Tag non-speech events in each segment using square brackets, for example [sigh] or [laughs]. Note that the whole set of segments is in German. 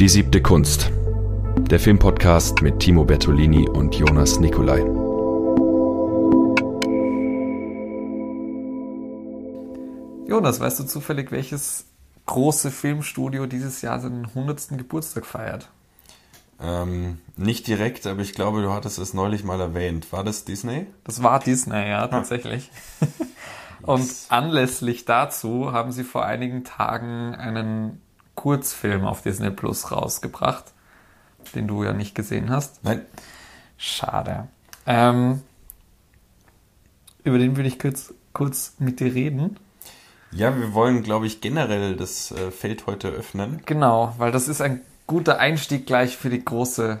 Die siebte Kunst. Der Filmpodcast mit Timo Bertolini und Jonas Nicolai. Jonas, weißt du zufällig, welches große Filmstudio dieses Jahr seinen 100. Geburtstag feiert? Ähm, nicht direkt, aber ich glaube, du hattest es neulich mal erwähnt. War das Disney? Das war Disney, ja, tatsächlich. [laughs] Und anlässlich dazu haben sie vor einigen Tagen einen Kurzfilm auf Disney Plus rausgebracht, den du ja nicht gesehen hast. Nein. Schade. Ähm, über den würde ich kurz, kurz mit dir reden. Ja, wir wollen, glaube ich, generell das äh, Feld heute öffnen. Genau, weil das ist ein guter Einstieg gleich für die große,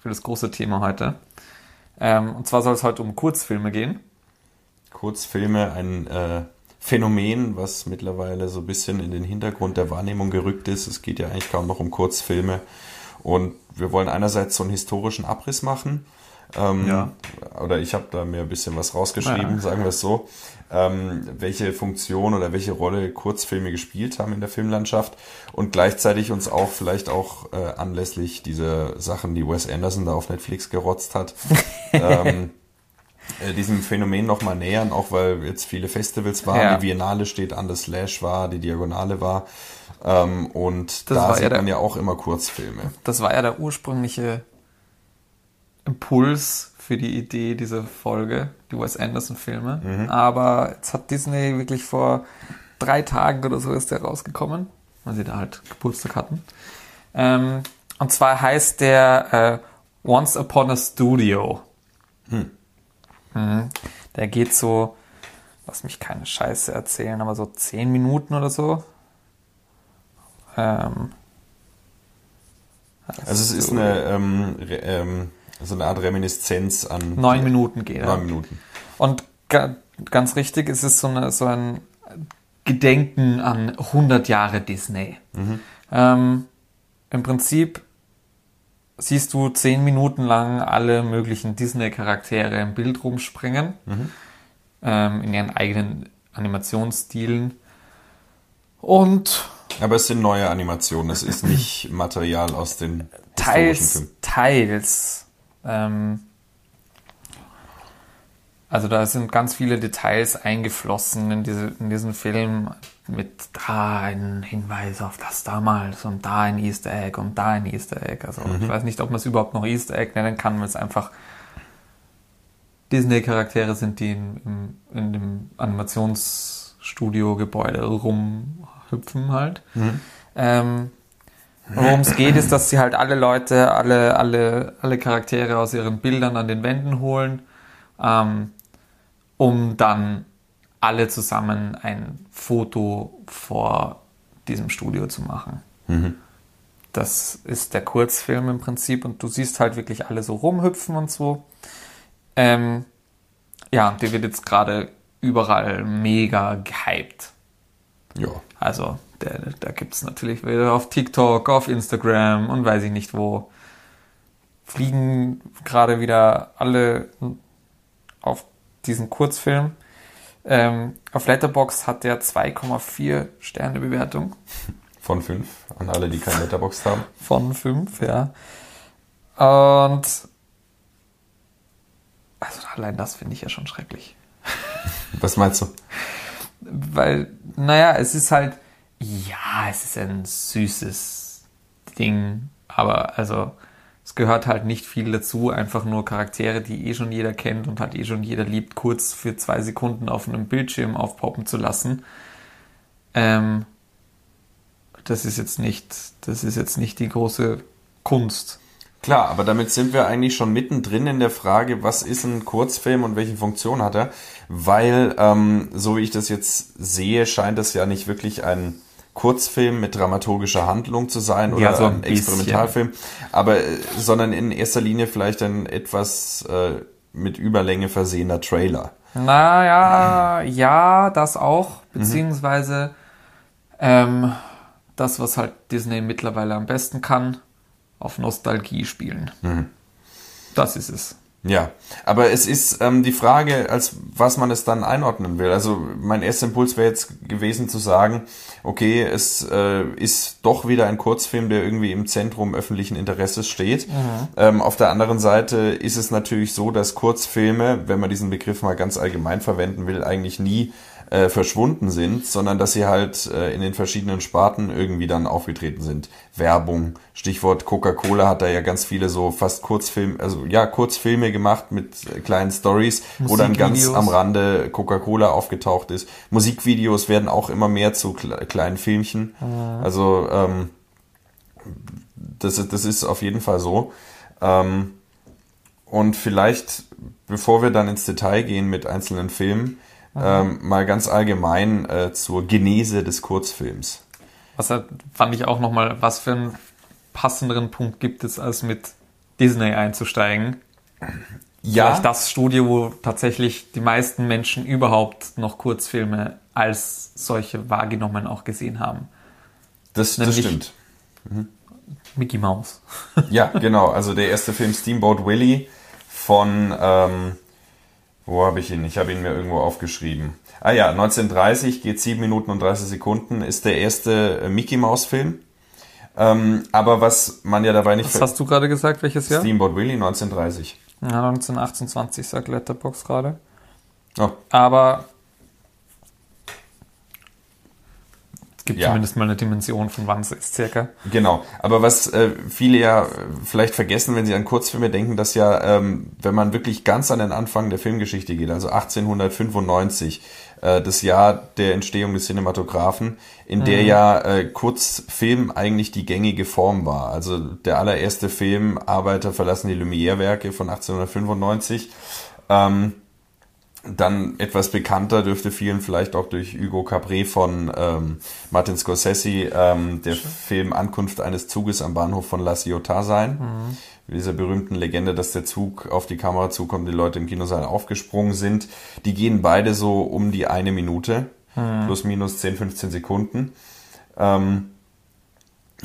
für das große Thema heute. Ähm, und zwar soll es heute um Kurzfilme gehen. Kurzfilme, ein äh, Phänomen, was mittlerweile so ein bisschen in den Hintergrund der Wahrnehmung gerückt ist. Es geht ja eigentlich kaum noch um Kurzfilme. Und wir wollen einerseits so einen historischen Abriss machen. Ähm, Ja. Oder ich habe da mir ein bisschen was rausgeschrieben, Ja. sagen wir es so. Ähm, welche Funktion oder welche Rolle Kurzfilme gespielt haben in der Filmlandschaft und gleichzeitig uns auch vielleicht auch äh, anlässlich dieser Sachen, die Wes Anderson da auf Netflix gerotzt hat, [laughs] ähm, äh, diesem Phänomen nochmal nähern, auch weil jetzt viele Festivals waren, Ja. die Biennale steht an, das Slash war, die Diagonale war. Ähm, und Das da war sieht ja der- man ja auch immer Kurzfilme. Das war ja der ursprüngliche Impuls für die Idee dieser Folge, die Wes Anderson-Filme. Aber jetzt hat Disney wirklich vor drei Tagen oder so ist der rausgekommen, weil sie da halt Geburtstag hatten. Ähm, und zwar heißt der äh, Once Upon a Studio. Mhm. Der geht so, lass mich keine Scheiße erzählen, aber so zehn Minuten oder so. Ähm, Also es ist eine, ähm, re, ähm, so eine Art Reminiszenz an neun Minuten geht er. neun Minuten. Und ga, ganz richtig, es ist so, eine, so ein Gedenken an 100 Jahre Disney. Ähm, Im Prinzip siehst du zehn Minuten lang alle möglichen Disney-Charaktere im Bild rumspringen, ähm, in ihren eigenen Animationsstilen. Und Aber es sind neue Animationen, es ist nicht [laughs] Material aus den teils, Filmen. teils. Ähm, also da sind ganz viele Details eingeflossen in, diese, in diesen Film mit da ein Hinweis auf das damals und da ein Easter Egg und da ein Easter Egg. Also ich weiß nicht, ob man es überhaupt noch Easter Egg nennen kann, weil es einfach Disney-Charaktere sind, die in, im, in dem Animationsstudio-Gebäude rumhüpfen halt. Ähm, Worum es geht, ist, dass sie halt alle Leute, alle, alle, alle Charaktere aus ihren Bildern an den Wänden holen, ähm, um dann alle zusammen ein Foto vor diesem Studio zu machen. Das ist der Kurzfilm im Prinzip und du siehst halt wirklich alle so rumhüpfen und so. Ähm, ja, und der wird jetzt gerade überall mega gehypt. Ja. Also, der, da gibt es natürlich wieder auf TikTok, auf Instagram und weiß ich nicht wo. Fliegen gerade wieder alle auf diesen Kurzfilm. Ähm, auf Letterbox hat der 2,4 Sterne Bewertung Von fünf, an alle, die keine Letterboxd haben. von 5, ja. Und also allein das finde ich ja schon schrecklich. Was meinst du? weil, naja, es ist halt, ja, es ist ein süßes Ding, aber also es gehört halt nicht viel dazu, einfach nur Charaktere, die eh schon jeder kennt und halt eh schon jeder liebt, kurz für zwei Sekunden auf einem Bildschirm aufpoppen zu lassen. Ähm, das ist jetzt nicht, das ist jetzt nicht die große Kunst. Klar, aber damit sind wir eigentlich schon mittendrin in der Frage, was ist ein Kurzfilm und welche Funktion hat er? Weil, ähm, so wie ich das jetzt sehe, scheint es ja nicht wirklich ein Kurzfilm mit dramaturgischer Handlung zu sein oder Ja, so ein ein. Experimentalfilm, aber äh, sondern in erster Linie vielleicht ein etwas äh, mit Überlänge versehener Trailer. Naja, ja, das auch, beziehungsweise ähm, das, was halt Disney mittlerweile am besten kann, auf Nostalgie spielen. Das ist es. Ja, aber es ist ähm, die Frage, als was man es dann einordnen will. Also mein erster Impuls wäre jetzt gewesen zu sagen, okay, es äh, ist doch wieder ein Kurzfilm, der irgendwie im Zentrum öffentlichen Interesses steht. Mhm. Ähm, auf der anderen Seite ist es natürlich so, dass Kurzfilme, wenn man diesen Begriff mal ganz allgemein verwenden will, eigentlich nie äh, verschwunden sind, sondern dass sie halt äh, in den verschiedenen Sparten irgendwie dann aufgetreten sind. Werbung, Stichwort Coca-Cola hat da ja ganz viele so fast Kurzfilme, also ja, Kurzfilme gemacht mit äh, kleinen Stories, wo dann ganz am Rande Coca-Cola aufgetaucht ist. Musikvideos werden auch immer mehr zu kleinen Filmchen. Mhm. Also ähm, das, ist, das ist auf jeden Fall so. Ähm, und vielleicht, bevor wir dann ins Detail gehen mit einzelnen Filmen, ähm, mal ganz allgemein äh, zur Genese des Kurzfilms. Was halt, fand ich auch nochmal, was für einen passenderen Punkt gibt es, als mit Disney einzusteigen. Ja. Vielleicht das Studio, wo tatsächlich die meisten Menschen überhaupt noch Kurzfilme als solche wahrgenommen auch gesehen haben. Das, das stimmt. Mhm. Mickey Mouse. ja, genau. Also der erste Film Steamboat Willie von ähm, wo habe ich ihn? Ich habe ihn mir irgendwo aufgeschrieben. Ah ja, 1930 geht 7 Minuten und 30 Sekunden, ist der erste äh, Mickey Mouse Film. Ähm, aber was man ja dabei nicht... Was hast du gerade gesagt, welches Jahr? Steamboat Willie, 1930. Ja, 1928 sagt Letterbox gerade. Oh. Aber gibt ja. zumindest mal eine Dimension von wann es ist, circa. Genau. Aber was äh, viele ja vielleicht vergessen, wenn sie an Kurzfilme denken, dass ja, ähm, wenn man wirklich ganz an den Anfang der Filmgeschichte geht, also 1895, äh, das Jahr der Entstehung des Cinematographen, in mhm. der ja äh, Kurzfilm eigentlich die gängige Form war. Also der allererste Film, Arbeiter verlassen die Lumière-Werke von 1895. Ähm, dann etwas bekannter dürfte vielen vielleicht auch durch Hugo Cabré von ähm, Martin Scorsese ähm, der Schön. Film Ankunft eines Zuges am Bahnhof von La Ciotat sein. Mhm. Dieser berühmten Legende, dass der Zug auf die Kamera zukommt, die Leute im Kinosaal aufgesprungen sind. Die gehen beide so um die eine Minute, mhm. plus minus 10, 15 Sekunden. Ähm,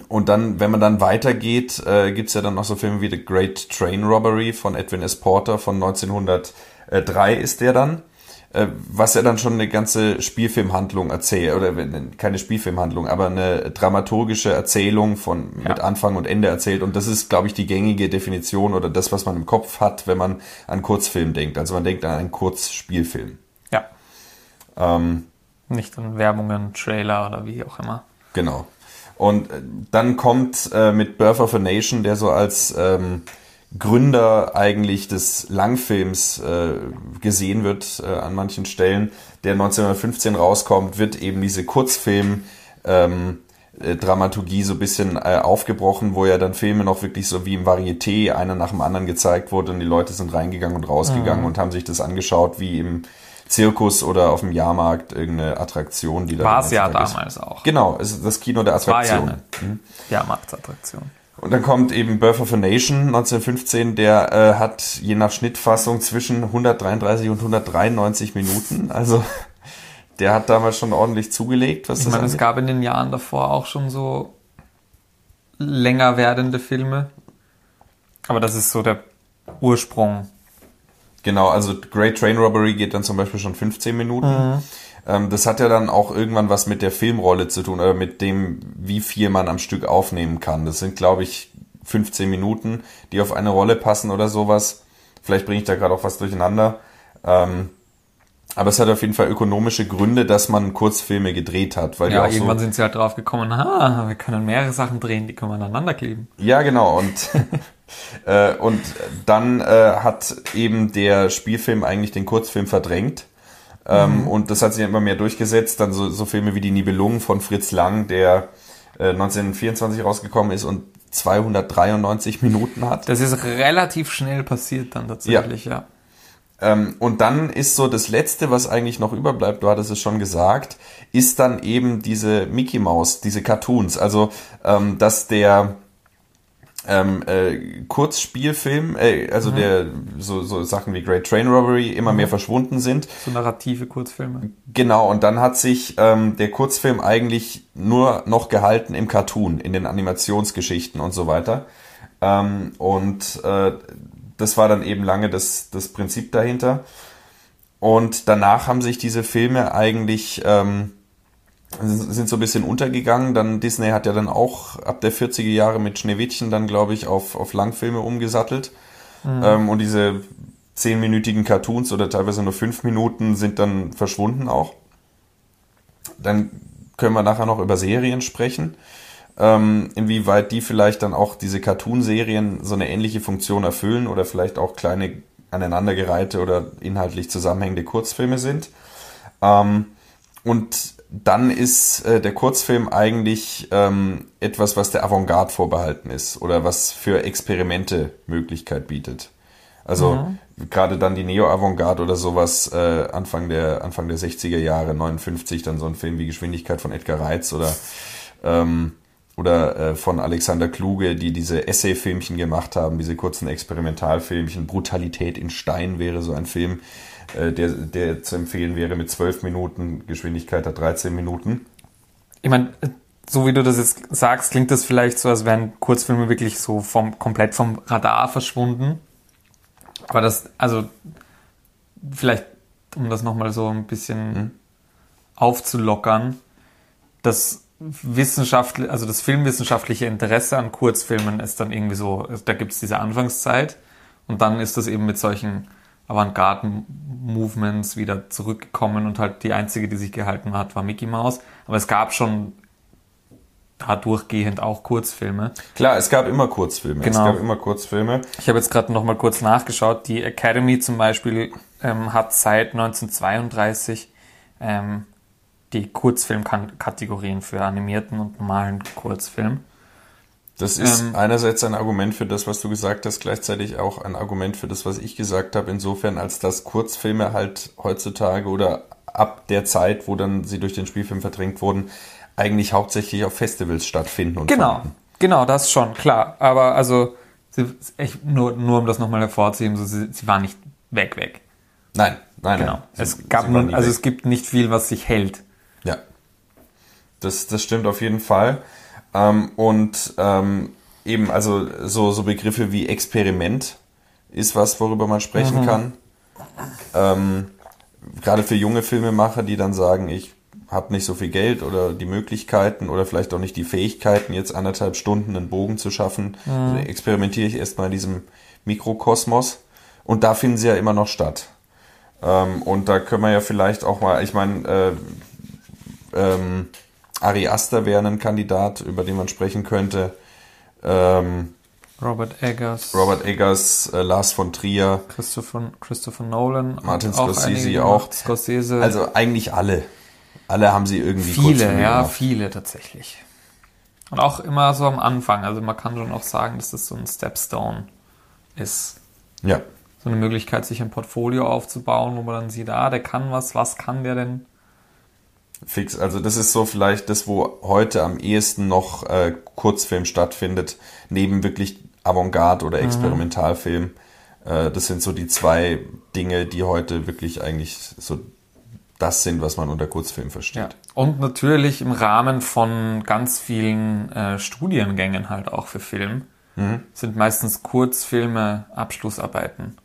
und dann, wenn man dann weitergeht, äh, gibt's ja dann noch so Filme wie The Great Train Robbery von Edwin S. Porter von 1900 äh, 3 ist der dann, äh, was ja dann schon eine ganze Spielfilmhandlung erzählt, oder keine Spielfilmhandlung, aber eine dramaturgische Erzählung von ja. mit Anfang und Ende erzählt. Und das ist, glaube ich, die gängige Definition oder das, was man im Kopf hat, wenn man an Kurzfilm denkt. Also man denkt an einen Kurzspielfilm. Ja. Ähm, Nicht an Werbungen, Trailer oder wie auch immer. Genau. Und äh, dann kommt äh, mit Birth of a Nation, der so als ähm, Gründer eigentlich des Langfilms äh, gesehen wird äh, an manchen Stellen, der 1915 rauskommt, wird eben diese Kurzfilm ähm, äh, Dramaturgie so ein bisschen äh, aufgebrochen, wo ja dann Filme noch wirklich so wie im Varieté einer nach dem anderen gezeigt wurde und die Leute sind reingegangen und rausgegangen mhm. und haben sich das angeschaught wie im Zirkus oder auf dem Jahrmarkt irgendeine Attraktion, die da war es ja damals ist. auch. Genau, es ist das Kino der Attraktion. War ja eine mhm. Jahrmarktsattraktion. Und dann kommt eben Birth of a Nation 1915, der äh, hat je nach Schnittfassung zwischen 133 und 193 Minuten. Also [laughs] der hat damals schon ordentlich zugelegt. Was ich meine, angeht. es gab in den Jahren davor auch schon so länger werdende Filme. Aber das ist so der Ursprung. Genau, also Great Train Robbery geht dann zum Beispiel schon 15 Minuten. Mhm. Ähm, das hat ja dann auch irgendwann was mit der Filmrolle zu tun oder mit dem, wie viel man am Stück aufnehmen kann. Das sind, glaube ich, 15 Minuten, die auf eine Rolle passen oder sowas. Vielleicht bringe ich da gerade auch was durcheinander. Ähm, aber es hat auf jeden Fall ökonomische Gründe, dass man Kurzfilme gedreht hat. Weil ja, irgendwann so sind sie halt drauf gekommen, ha, wir können mehrere Sachen drehen, die können wir aneinander kleben. Ja, genau. Und, [laughs] äh, und dann äh, hat eben der Spielfilm eigentlich den Kurzfilm verdrängt. Ähm, mhm. Und das hat sich immer mehr durchgesetzt. Dann so, so Filme wie Die Nibelungen von Fritz Lang, der äh, 1924 rausgekommen ist und 293 Minuten hat. Das ist relativ schnell passiert dann tatsächlich, ja. ja. Ähm, und dann ist so das Letzte, was eigentlich noch überbleibt, du hattest es schon gesagt, ist dann eben diese Mickey Mouse, diese Cartoons. Also, ähm, dass der ähm, äh, Kurzspielfilm, äh, also mhm. der so, so Sachen wie Great Train Robbery immer mhm. mehr verschwunden sind. So narrative Kurzfilme. Genau, und dann hat sich ähm, der Kurzfilm eigentlich nur noch gehalten im Cartoon, in den Animationsgeschichten und so weiter. Ähm, und äh, das war dann eben lange das, das Prinzip dahinter. Und danach haben sich diese Filme eigentlich ähm, sind so ein bisschen untergegangen. Dann Disney hat ja dann auch ab der 40er Jahre mit Schneewittchen dann, glaube ich, auf, auf Langfilme umgesattelt. Mhm. Ähm, und diese zehnminütigen Cartoons oder teilweise nur fünf Minuten sind dann verschwunden auch. Dann können wir nachher noch über Serien sprechen. Ähm, inwieweit die vielleicht dann auch diese Cartoon-Serien so eine ähnliche Funktion erfüllen oder vielleicht auch kleine aneinandergereihte oder inhaltlich zusammenhängende Kurzfilme sind. Ähm, und dann ist äh, der Kurzfilm eigentlich ähm, etwas, was der Avantgarde vorbehalten ist oder was für Experimente Möglichkeit bietet. Also mhm. gerade dann die Neo-Avantgarde oder sowas äh, Anfang der Anfang der 60er Jahre, 59, dann so ein Film wie Geschwindigkeit von Edgar Reitz oder ähm, oder äh, von Alexander Kluge, die diese Essay-Filmchen gemacht haben, diese kurzen Experimentalfilmchen. Brutalität in Stein wäre so ein Film, äh, der, der zu empfehlen wäre mit 12 Minuten, Geschwindigkeit hat 13 Minuten. Ich meine, so wie du das jetzt sagst, klingt das vielleicht so, als wären Kurzfilme wirklich so vom, komplett vom Radar verschwunden. Aber das, also, vielleicht, um das nochmal so ein bisschen mhm. aufzulockern, das wissenschaftliche, also das filmwissenschaftliche Interesse an Kurzfilmen ist dann irgendwie so, da gibt es diese Anfangszeit und dann ist das eben mit solchen Avantgarde-Movements wieder zurückgekommen und halt die einzige, die sich gehalten hat, war Mickey Mouse. Aber es gab schon da durchgehend auch Kurzfilme. Klar, es gab immer Kurzfilme. Genau. Es gab immer Kurzfilme. Ich habe jetzt gerade noch mal kurz nachgeschaut. Die Academy zum Beispiel ähm, hat seit 1932 ähm, die Kurzfilmkategorien für animierten und normalen Kurzfilm. Das ist ähm, einerseits ein Argument für das, was du gesagt hast, gleichzeitig auch ein Argument für das, was ich gesagt habe, insofern, als dass Kurzfilme halt heutzutage oder ab der Zeit, wo dann sie durch den Spielfilm verdrängt wurden, eigentlich hauptsächlich auf Festivals stattfinden. Und genau, fanden. genau, das schon, klar. Aber also, sie, echt, nur, nur um das nochmal hervorzuheben, so, sie, sie waren nicht weg, weg. Nein, nein, genau. nein. Es gab nun, also weg. es gibt nicht viel, was sich hält. Ja. Das, das stimmt auf jeden Fall. Ähm, und ähm, eben, also so, so Begriffe wie Experiment ist was, worüber man sprechen mhm. kann. Ähm, gerade für junge Filmemacher, die dann sagen, ich habe nicht so viel Geld oder die Möglichkeiten oder vielleicht auch nicht die Fähigkeiten, jetzt anderthalb Stunden einen Bogen zu schaffen, mhm. also experimentiere ich erstmal in diesem Mikrokosmos. Und da finden sie ja immer noch statt. Ähm, und da können wir ja vielleicht auch mal, ich meine, äh, ähm, Ari Aster wäre ein Kandidat, über den man sprechen könnte. Ähm, Robert Eggers. Robert Eggers, äh, Lars von Trier. Christopher, Christopher Nolan. Martin Scorsese auch. Scorsese. Also eigentlich alle. Alle haben sie irgendwie Viele, ja, gemacht. viele tatsächlich. Und auch immer so am Anfang. Also man kann schon auch sagen, dass das so ein Stepstone ist. Ja. So eine Möglichkeit, sich ein Portfolio aufzubauen, wo man dann sieht, ah, der kann was, was kann der denn? Fix. Also das ist so vielleicht das, wo heute am ehesten noch äh, Kurzfilm stattfindet, neben wirklich Avantgarde oder mhm. Experimentalfilm. Mhm. Äh, das sind so die zwei Dinge, die heute wirklich eigentlich so das sind, was man unter Kurzfilm versteht. Ja. Und natürlich im Rahmen von ganz vielen äh, Studiengängen halt auch für Film mhm. sind meistens Kurzfilme Abschlussarbeiten.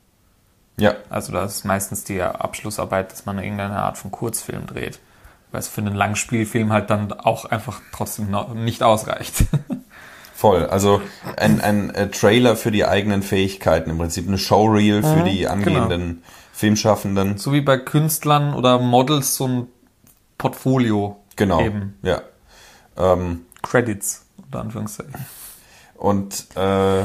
Ja. Also da ist meistens die Abschlussarbeit, dass man irgendeine Art von Kurzfilm dreht weil es für einen langen Spielfilm halt dann auch einfach trotzdem noch nicht ausreicht. [laughs] Voll, also ein, ein, ein, äh, Trailer für die eigenen Fähigkeiten, im Prinzip eine Showreel für mhm, die angehenden genau. Filmschaffenden. So wie bei Künstlern oder Models so ein Portfolio. Genau. Eben. Ja. Ähm, Credits, unter Anführungszeichen. Und äh,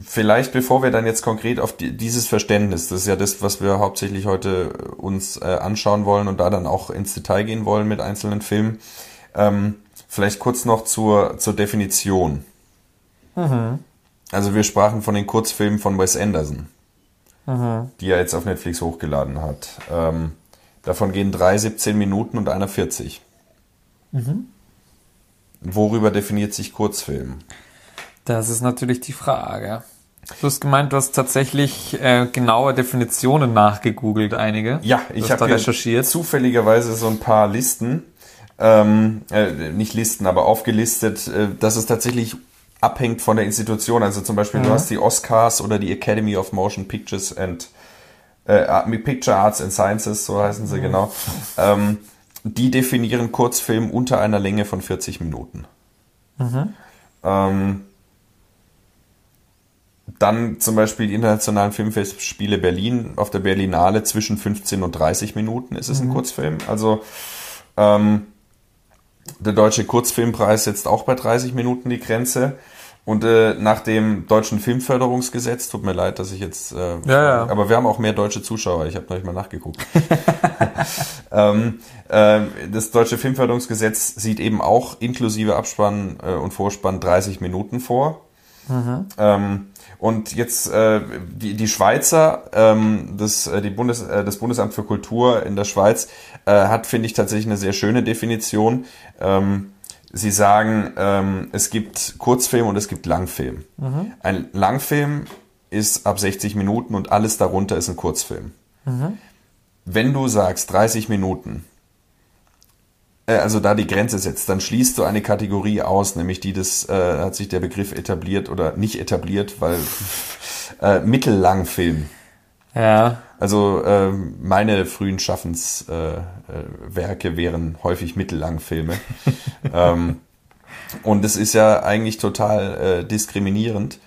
Vielleicht, bevor wir dann jetzt konkret auf die, dieses Verständnis, das ist ja das, was wir hauptsächlich heute uns äh, anschauen wollen und da dann auch ins Detail gehen wollen mit einzelnen Filmen, ähm, vielleicht kurz noch zur, zur Definition. Mhm. Also wir sprachen von den Kurzfilmen von Wes Anderson, mhm. die er jetzt auf Netflix hochgeladen hat. Ähm, davon gehen drei 17 Minuten und einer 40. Mhm. Worüber definiert sich Kurzfilm? Das ist natürlich die Frage. Du hast gemeint, du hast tatsächlich äh, genaue Definitionen nachgegoogelt, einige. Ja, ich habe recherchiert. Zufälligerweise so ein paar Listen, ähm, äh, nicht Listen, aber aufgelistet, äh, dass es tatsächlich abhängt von der Institution. Also zum Beispiel, mhm. du hast die Oscars oder die Academy of Motion Pictures and äh, Picture Arts and Sciences, so heißen sie mhm. genau. Ähm, die definieren Kurzfilm unter einer Länge von 40 Minuten. Mhm. Ähm, dann zum Beispiel die internationalen Filmfestspiele Berlin auf der Berlinale zwischen 15 und 30 Minuten ist es ein mhm. Kurzfilm. Also ähm, der deutsche Kurzfilmpreis setzt auch bei 30 Minuten die Grenze. Und äh, nach dem deutschen Filmförderungsgesetz, tut mir leid, dass ich jetzt, äh, ja, ja. aber wir haben auch mehr deutsche Zuschauer, ich habe noch nicht mal nachgeguckt. [laughs] [laughs] ähm, äh, das deutsche Filmförderungsgesetz sieht eben auch inklusive Abspann äh, und Vorspann 30 Minuten vor. Mhm. Ähm, und jetzt äh, die, die Schweizer, ähm, das, äh, die Bundes, äh, das Bundesamt für Kultur in der Schweiz äh, hat, finde ich, tatsächlich eine sehr schöne Definition. Ähm, Sie sagen, ähm, es gibt Kurzfilm und es gibt Langfilm. Mhm. Ein Langfilm ist ab 60 Minuten und alles darunter ist ein Kurzfilm. Mhm. Wenn du sagst 30 Minuten, also da die Grenze setzt, dann schließt du eine Kategorie aus, nämlich die des, äh, hat sich der Begriff etabliert oder nicht etabliert, weil äh, Mittellangfilm. Ja. Also äh, meine frühen Schaffenswerke äh, äh, wären häufig Mittellangfilme. [laughs] ähm, und es ist ja eigentlich total äh, diskriminierend.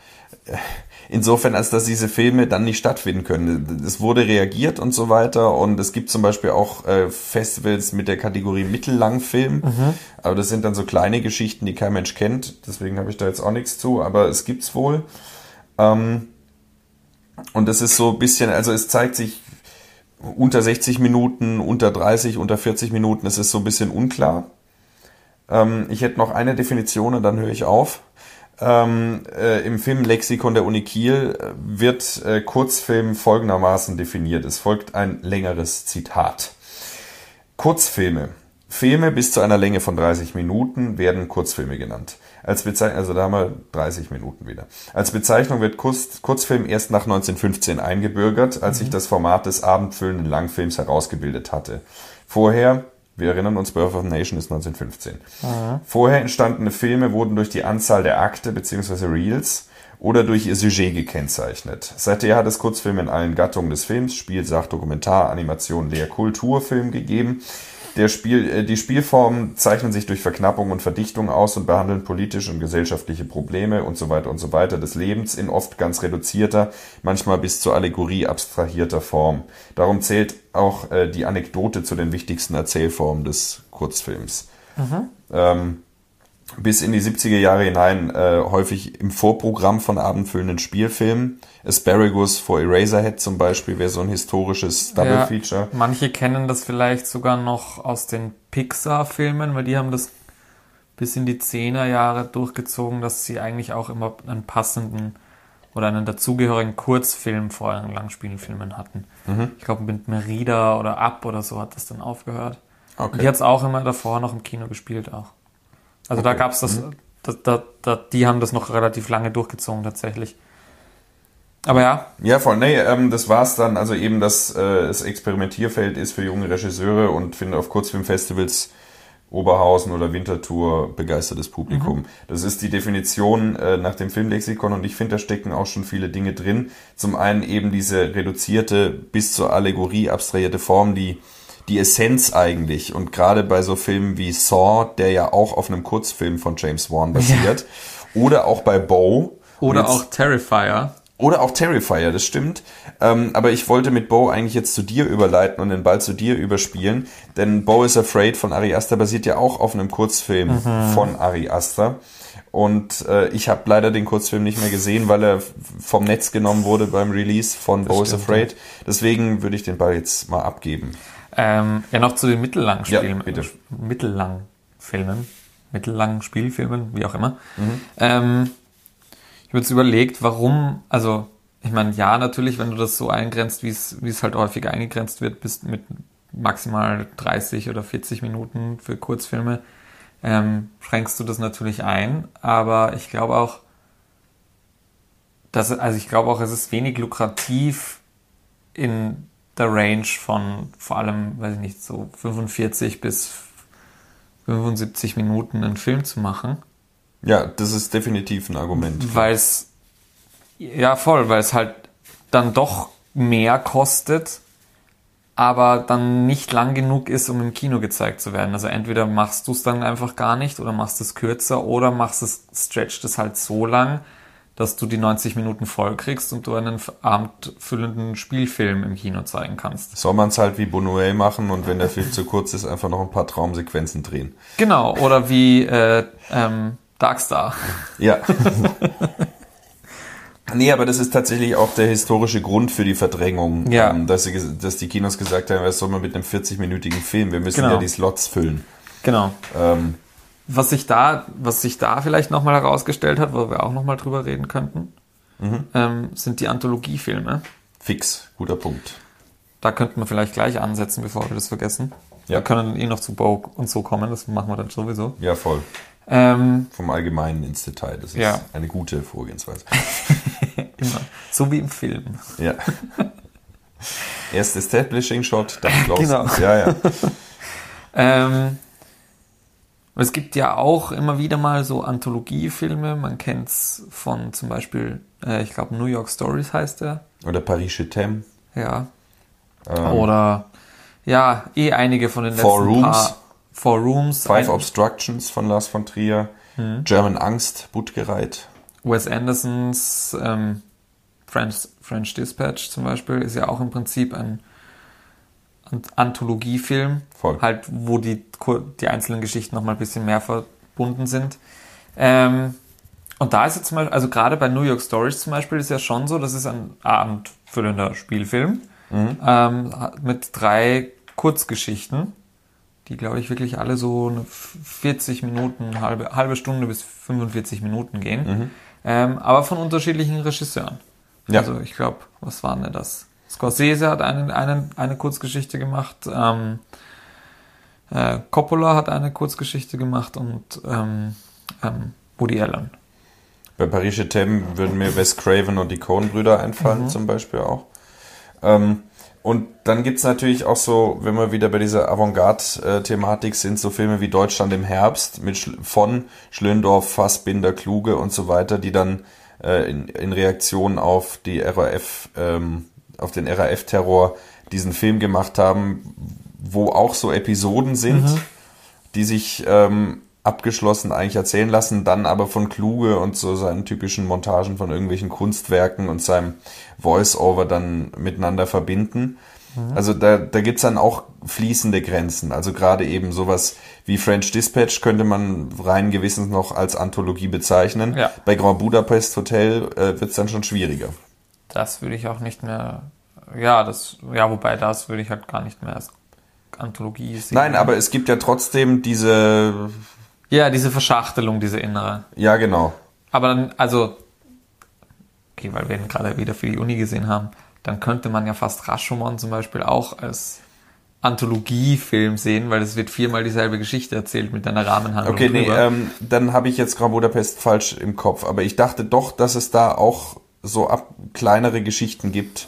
Insofern, als dass diese Filme dann nicht stattfinden können. Es wurde reagiert und so weiter und es gibt zum Beispiel auch äh, Festivals mit der Kategorie Mittellangfilm, mhm. aber das sind dann so kleine Geschichten, die kein Mensch kennt. Deswegen habe ich da jetzt auch nichts zu, aber es gibt's wohl. Ähm, und es ist so ein bisschen, also es zeigt sich unter 60 Minuten, unter 30, unter 40 Minuten, es ist so ein bisschen unklar. Ähm, ich hätte noch eine Definition und dann höre ich auf. Ähm, äh, Im Filmlexikon der Uni Kiel äh, wird äh, Kurzfilm folgendermaßen definiert. Es folgt ein längeres Zitat. Kurzfilme. Filme bis zu einer Länge von 30 Minuten werden Kurzfilme genannt. Als Bezeichnung, also da haben wir 30 Minuten wieder. Als Bezeichnung wird Kurz, Kurzfilm erst nach 1915 eingebürgert, als mhm. sich das Format des abendfüllenden Langfilms herausgebildet hatte. Vorher, wir erinnern uns, Birth of a Nation ist 1915. Mhm. Vorher entstandene Filme wurden durch die Anzahl der Akte bzw. Reels oder durch ihr Sujet gekennzeichnet. Seither hat es Kurzfilme in allen Gattungen des Films, Spiel, Sach, Dokumentar, Animation, Lehr, Kulturfilm gegeben der Spiel, äh, die Spielformen zeichnen sich durch Verknappung und Verdichtung aus und behandeln politische und gesellschaftliche Probleme und so weiter und so weiter des Lebens in oft ganz reduzierter, manchmal bis zur Allegorie abstrahierter Form. Darum zählt auch äh, die Anekdote zu den wichtigsten Erzählformen des Kurzfilms. Mhm. Ähm, bis in die 70er Jahre hinein äh, häufig im Vorprogramm von abendfüllenden Spielfilmen. Asparagus for Eraserhead zum Beispiel wäre so ein historisches Double Feature. Ja, manche kennen das vielleicht sogar noch aus den Pixar-Filmen, weil die haben das bis in die 10er Jahre durchgezogen, dass sie eigentlich auch immer einen passenden oder einen dazugehörigen Kurzfilm vor ihren Langspielfilmen hatten. Mhm. Ich glaube mit Merida oder Up oder so hat das dann aufgehört. Okay. Und die hat es auch immer davor noch im Kino gespielt auch. Also okay. da gab es das, mhm. da, da, da, die haben das noch relativ lange durchgezogen tatsächlich. Aber ja. Ja, voll. Nee, ähm, das war's dann. Also eben, dass äh, das Experimentierfeld ist für junge Regisseure und finde auf Kurzfilmfestivals Oberhausen oder Winterthur begeistertes Publikum. Mhm. Das ist die Definition äh, nach dem Filmlexikon und ich finde, da stecken auch schon viele Dinge drin. Zum einen eben diese reduzierte bis zur Allegorie abstrahierte Form, die die Essenz eigentlich. Und gerade bei so Filmen wie Saw, der ja auch auf einem Kurzfilm von James Wan basiert, ja. oder auch bei Bo. Oder jetzt, auch Terrifier. Oder auch Terrifier, das stimmt. Ähm, aber ich wollte mit Bo eigentlich jetzt zu dir überleiten und den Ball zu dir überspielen. Denn Bo is Afraid von Ari Aster basiert ja auch auf einem Kurzfilm mhm. von Ari Aster. Und äh, ich habe leider den Kurzfilm nicht mehr gesehen, weil er vom Netz genommen wurde beim Release von Bo is Afraid. Deswegen würde ich den Ball jetzt mal abgeben. Ähm, ja, noch zu den mittellangen Spielen. Ja, bitte. Mittellangen Filmen. Mittellangen Spielfilmen, wie auch immer. Mhm. Ähm, ich habe jetzt überlegt, warum, also, ich meine, ja, natürlich, wenn du das so eingrenzt, wie es, halt häufig eingegrenzt wird, bis mit maximal 30 oder 40 Minuten für Kurzfilme, ähm, schränkst du das natürlich ein. Aber ich glaube auch, dass, also ich glaube auch, es ist wenig lukrativ in der Range von vor allem, weiß ich nicht, so 45 bis 75 Minuten einen Film zu machen. Ja, das ist definitiv ein Argument. Weil es, ja voll, weil es halt dann doch mehr kostet, aber dann nicht lang genug ist, um im Kino gezeigt zu werden. Also entweder machst du es dann einfach gar nicht oder machst es kürzer oder machst es, stretcht es halt so lang, dass du die 90 Minuten voll kriegst und du einen abendfüllenden Spielfilm im Kino zeigen kannst. Soll man es halt wie Bonuel machen und wenn der Film zu kurz ist, einfach noch ein paar Traumsequenzen drehen. Genau, oder wie äh, ähm, Darkstar. Ja. Nee, aber das ist tatsächlich auch der historische Grund für die Verdrängung, Ja. ähm, dass, sie, dass die Kinos gesagt haben, was soll man mit einem 40-minütigen Film? Wir müssen Genau. ja die Slots füllen. Genau. Ähm, Was sich da, was sich da vielleicht nochmal herausgestellt hat, wo wir auch nochmal drüber reden könnten, ähm, sind die Anthologiefilme. fix, guter Punkt. Da könnten wir vielleicht gleich ansetzen, bevor wir das vergessen. Ja. Wir können eh noch zu Bogue und so kommen, das machen wir dann sowieso. Ja, voll. Ähm, Vom Allgemeinen ins Detail. Das ist Ja. eine gute Vorgehensweise. [laughs] immer. So wie im Film. Ja. [laughs] Erst Establishing Shot, dann [laughs] Close. Genau. Ja, ja. Ähm, und es gibt ja auch immer wieder mal so Anthologiefilme. Man kennt's von zum Beispiel, äh, ich glaube, New York Stories heißt der. Oder Paris t'aime. Ja. Ähm, Oder ja, eh einige von den letzten Four Rooms. paar. Four Rooms. Five ein- Obstructions von Lars von Trier. Mhm. German Angst, Buttgereit. Wes Andersons ähm, French, French Dispatch zum Beispiel ist ja auch im Prinzip ein An- Anthologiefilm, Voll. halt wo die, die einzelnen Geschichten noch mal ein bisschen mehr verbunden sind. Ähm, und da ist jetzt zum Beispiel, also gerade bei New York Stories zum Beispiel ist ja schon so, das ist ein abendfüllender Spielfilm ähm, mit drei Kurzgeschichten, die glaube ich wirklich alle so eine 40 Minuten, halbe, halbe Stunde bis 45 Minuten gehen, ähm, aber von unterschiedlichen Regisseuren. Ja. Also ich glaube, was waren denn das? Scorsese hat eine, eine, eine Kurzgeschichte gemacht, ähm, äh, Coppola hat eine Kurzgeschichte gemacht und ähm, ähm, Woody Allen. Bei Paris Je t'aime würden mir Wes Craven und die Coen-Brüder einfallen Mhm. zum Beispiel auch. Ähm, und dann gibt's natürlich auch so, wenn wir wieder bei dieser Avantgarde-Thematik sind, so Filme wie Deutschland im Herbst mit Schl von Schlöndorff, Fassbinder, Kluge und so weiter, die dann äh, in, in Reaktion auf die RAF, ähm, auf den RAF-Terror diesen Film gemacht haben, wo auch so Episoden sind, die sich ähm, abgeschlossen eigentlich erzählen lassen, dann aber von Kluge und so seinen typischen Montagen von irgendwelchen Kunstwerken und seinem Voice-Over dann miteinander verbinden. Also da, da gibt's dann auch fließende Grenzen. Also gerade eben sowas wie French Dispatch könnte man rein gewissens noch als Anthologie bezeichnen. Ja. Bei Grand Budapest Hotel äh, wird's dann schon schwieriger. Das würde ich auch nicht mehr, ja, das, ja, wobei das würde ich halt gar nicht mehr als Anthologie sehen. Nein, aber es gibt ja trotzdem diese, Ja, diese Verschachtelung, diese innere. ja genau, Aber dann, also, okay, weil wir ihn gerade wieder für die Uni gesehen haben, dann könnte man ja fast Rashomon zum Beispiel auch als Anthologiefilm sehen, weil es wird viermal dieselbe Geschichte erzählt mit einer Rahmenhandlung. Okay, nee, ähm, dann habe ich jetzt Grand Budapest falsch im Kopf. Aber ich dachte doch, dass es da auch so ab kleinere Geschichten gibt,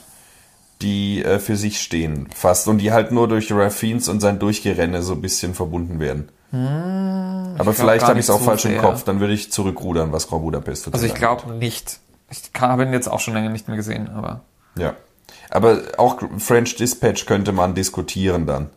die äh, für sich stehen, fast. Und die halt nur durch Raffins und sein Durchgerenne so ein bisschen verbunden werden. Aber glaub vielleicht habe ich es auch so falsch im sehr. Kopf. Dann würde ich zurückrudern, was Grand Budapest also ich glaube nicht. Ich habe ihn jetzt auch schon länger nicht mehr gesehen, aber Ja. Aber auch French Dispatch könnte man diskutieren dann.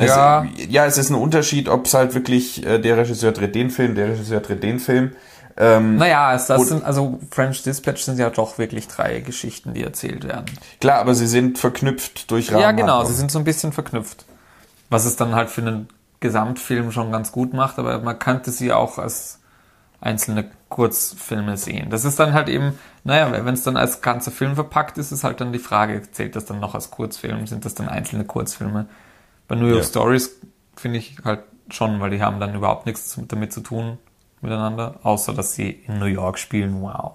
Ja. Es, ja, es ist ein Unterschied, ob es halt wirklich äh, der Regisseur dreht den Film, der Regisseur dreht den Film. Ähm, naja, das Und- sind, also French Dispatch sind ja doch wirklich drei Geschichten, die erzählt werden. Klar, aber sie sind verknüpft durch Ja, genau, sie sind so ein bisschen verknüpft. Was es dann halt für einen Gesamtfilm schon ganz gut macht, aber man könnte sie auch als einzelne Kurzfilme sehen. Das ist dann halt eben, naja, wenn es dann als ganzer Film verpackt ist, ist halt dann die Frage, zählt das dann noch als Kurzfilm? Sind das dann einzelne Kurzfilme? Bei New York Ja. Stories finde ich halt schon, weil die haben dann überhaupt nichts damit zu tun miteinander, außer dass sie in New York spielen. Wow.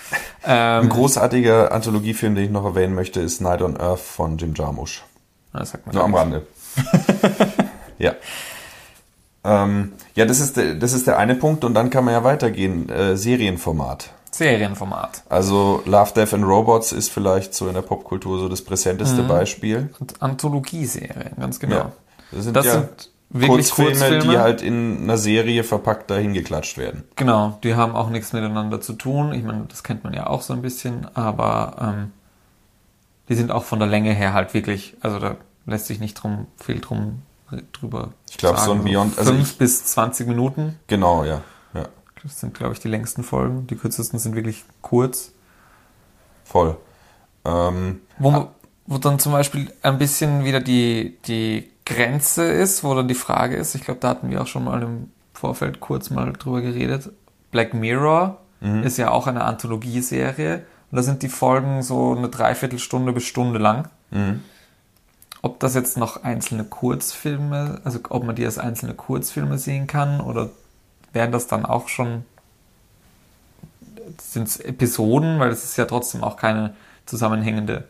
[laughs] Ein großartiger Anthologiefilm, den ich noch erwähnen möchte, ist Night on Earth von Jim Jarmusch. Das sagt man Nur am Rande. [laughs] ja. Ähm, ja, das ist, der, das ist der eine Punkt und dann kann man ja weitergehen. Äh, Serienformat. Serienformat. Also Love, Death and Robots ist vielleicht so in der Popkultur so das Mhm. präsenteste Beispiel. Und Anthologieserien, ganz genau. Ja. Das sind Das ja, sind wirklich Kurzfilme, Kurzfilme. die halt in einer Serie verpackt dahin geklatscht werden. Genau, die haben auch nichts miteinander zu tun. Ich meine, das kennt man ja auch so ein bisschen, aber ähm, die sind auch von der Länge her halt wirklich, also da lässt sich nicht drum viel drum drüber. Ich glaub, so ein Beyond- also fünf ich- bis 20 Minuten. Genau, ja. ja. Das sind, glaube ich, die längsten Folgen. Die kürzesten sind wirklich kurz. Voll. Ähm, Wo, wo dann zum Beispiel ein bisschen wieder die, die Grenze ist, wo dann die Frage ist, ich glaube, da hatten wir auch schon mal im Vorfeld kurz mal drüber geredet. Black Mirror ist ja auch eine Anthologieserie und da sind die Folgen so eine Dreiviertelstunde bis Stunde lang. Ob das jetzt noch einzelne Kurzfilme, also ob man die als einzelne Kurzfilme sehen kann oder wären das dann auch schon sind es Episoden, weil es ist ja trotzdem auch keine zusammenhängende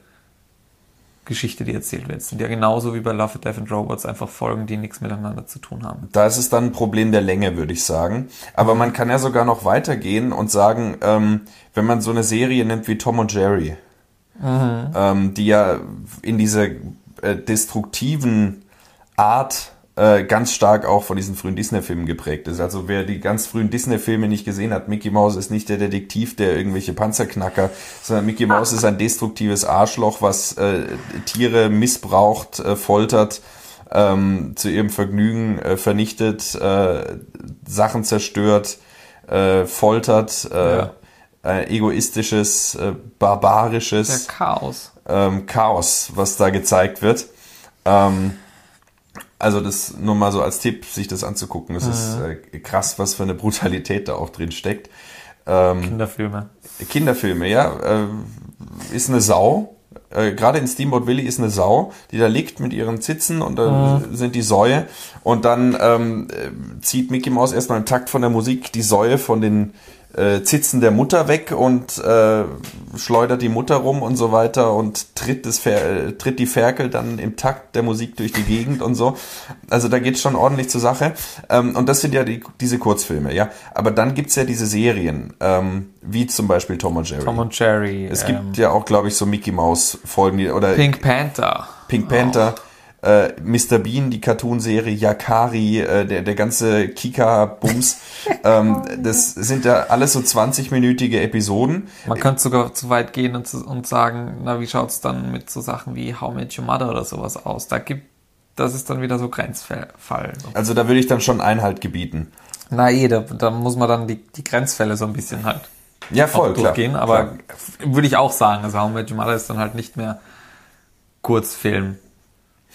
Geschichte, die erzählt wird. Sind ja genauso wie bei Love, Death and Robots einfach Folgen, die nichts miteinander zu tun haben. Da ist es dann ein Problem der Länge, würde ich sagen. Aber man kann ja sogar noch weitergehen und sagen, ähm, wenn man so eine Serie nimmt wie Tom und Jerry, ähm, die ja in dieser äh, destruktiven Art äh, ganz stark auch von diesen frühen Disney-Filmen geprägt ist. Also wer die ganz frühen Disney-Filme nicht gesehen hat, Mickey Mouse ist nicht der Detektiv, der irgendwelche Panzerknacker, sondern Mickey Mouse ist ein destruktives Arschloch, was äh, Tiere missbraucht, äh, foltert, ähm, zu ihrem Vergnügen äh, vernichtet, äh, Sachen zerstört, äh, foltert, äh, Ja. äh, egoistisches, äh, barbarisches Der Chaos. ähm, Chaos, was da gezeigt wird. Ähm, also das nur mal so als Tipp, sich das anzugucken. Es ist äh, krass, was für eine Brutalität da auch drin steckt. Ähm, Kinderfilme. Kinderfilme, ja, äh, ist eine Sau. Äh, Gerade in Steamboat Willie ist eine Sau, die da liegt mit ihren Zitzen und dann sind die Säue. Und dann ähm, äh, zieht Mickey Mouse erstmal im Takt von der Musik die Säue von den äh, Zitzen der Mutter weg und äh, schleudert die Mutter rum und so weiter und tritt, das Fer äh, tritt die Ferkel dann im Takt der Musik durch die Gegend und so. Also da geht's schon ordentlich zur Sache. Ähm, und das sind ja die, diese Kurzfilme, ja. Aber dann gibt's ja diese Serien, ähm, wie zum Beispiel Tom und Jerry. Tom und Jerry. es ähm, gibt ja auch, glaube ich, so Mickey Mouse Folgen die- oder Pink Panther. Pink Panther, äh, Mr. Bean, die Cartoonserie, Yakari, äh, der, der ganze Kika-Bums. [laughs] ähm, das sind ja alles so 20-minütige Episoden. Man könnte sogar zu weit gehen und, zu- und sagen, na, wie schaut's dann mit so Sachen wie How Met Your Mother oder sowas aus? Da gibt, das ist dann wieder so Grenzfall. Also da würde ich dann schon Einhalt gebieten. Na eh, da, da muss man dann die, die Grenzfälle so ein bisschen halt Ja, voll, klar. durchgehen. Aber klar. würde ich auch sagen, also How Met Your Mother ist dann halt nicht mehr Kurzfilm.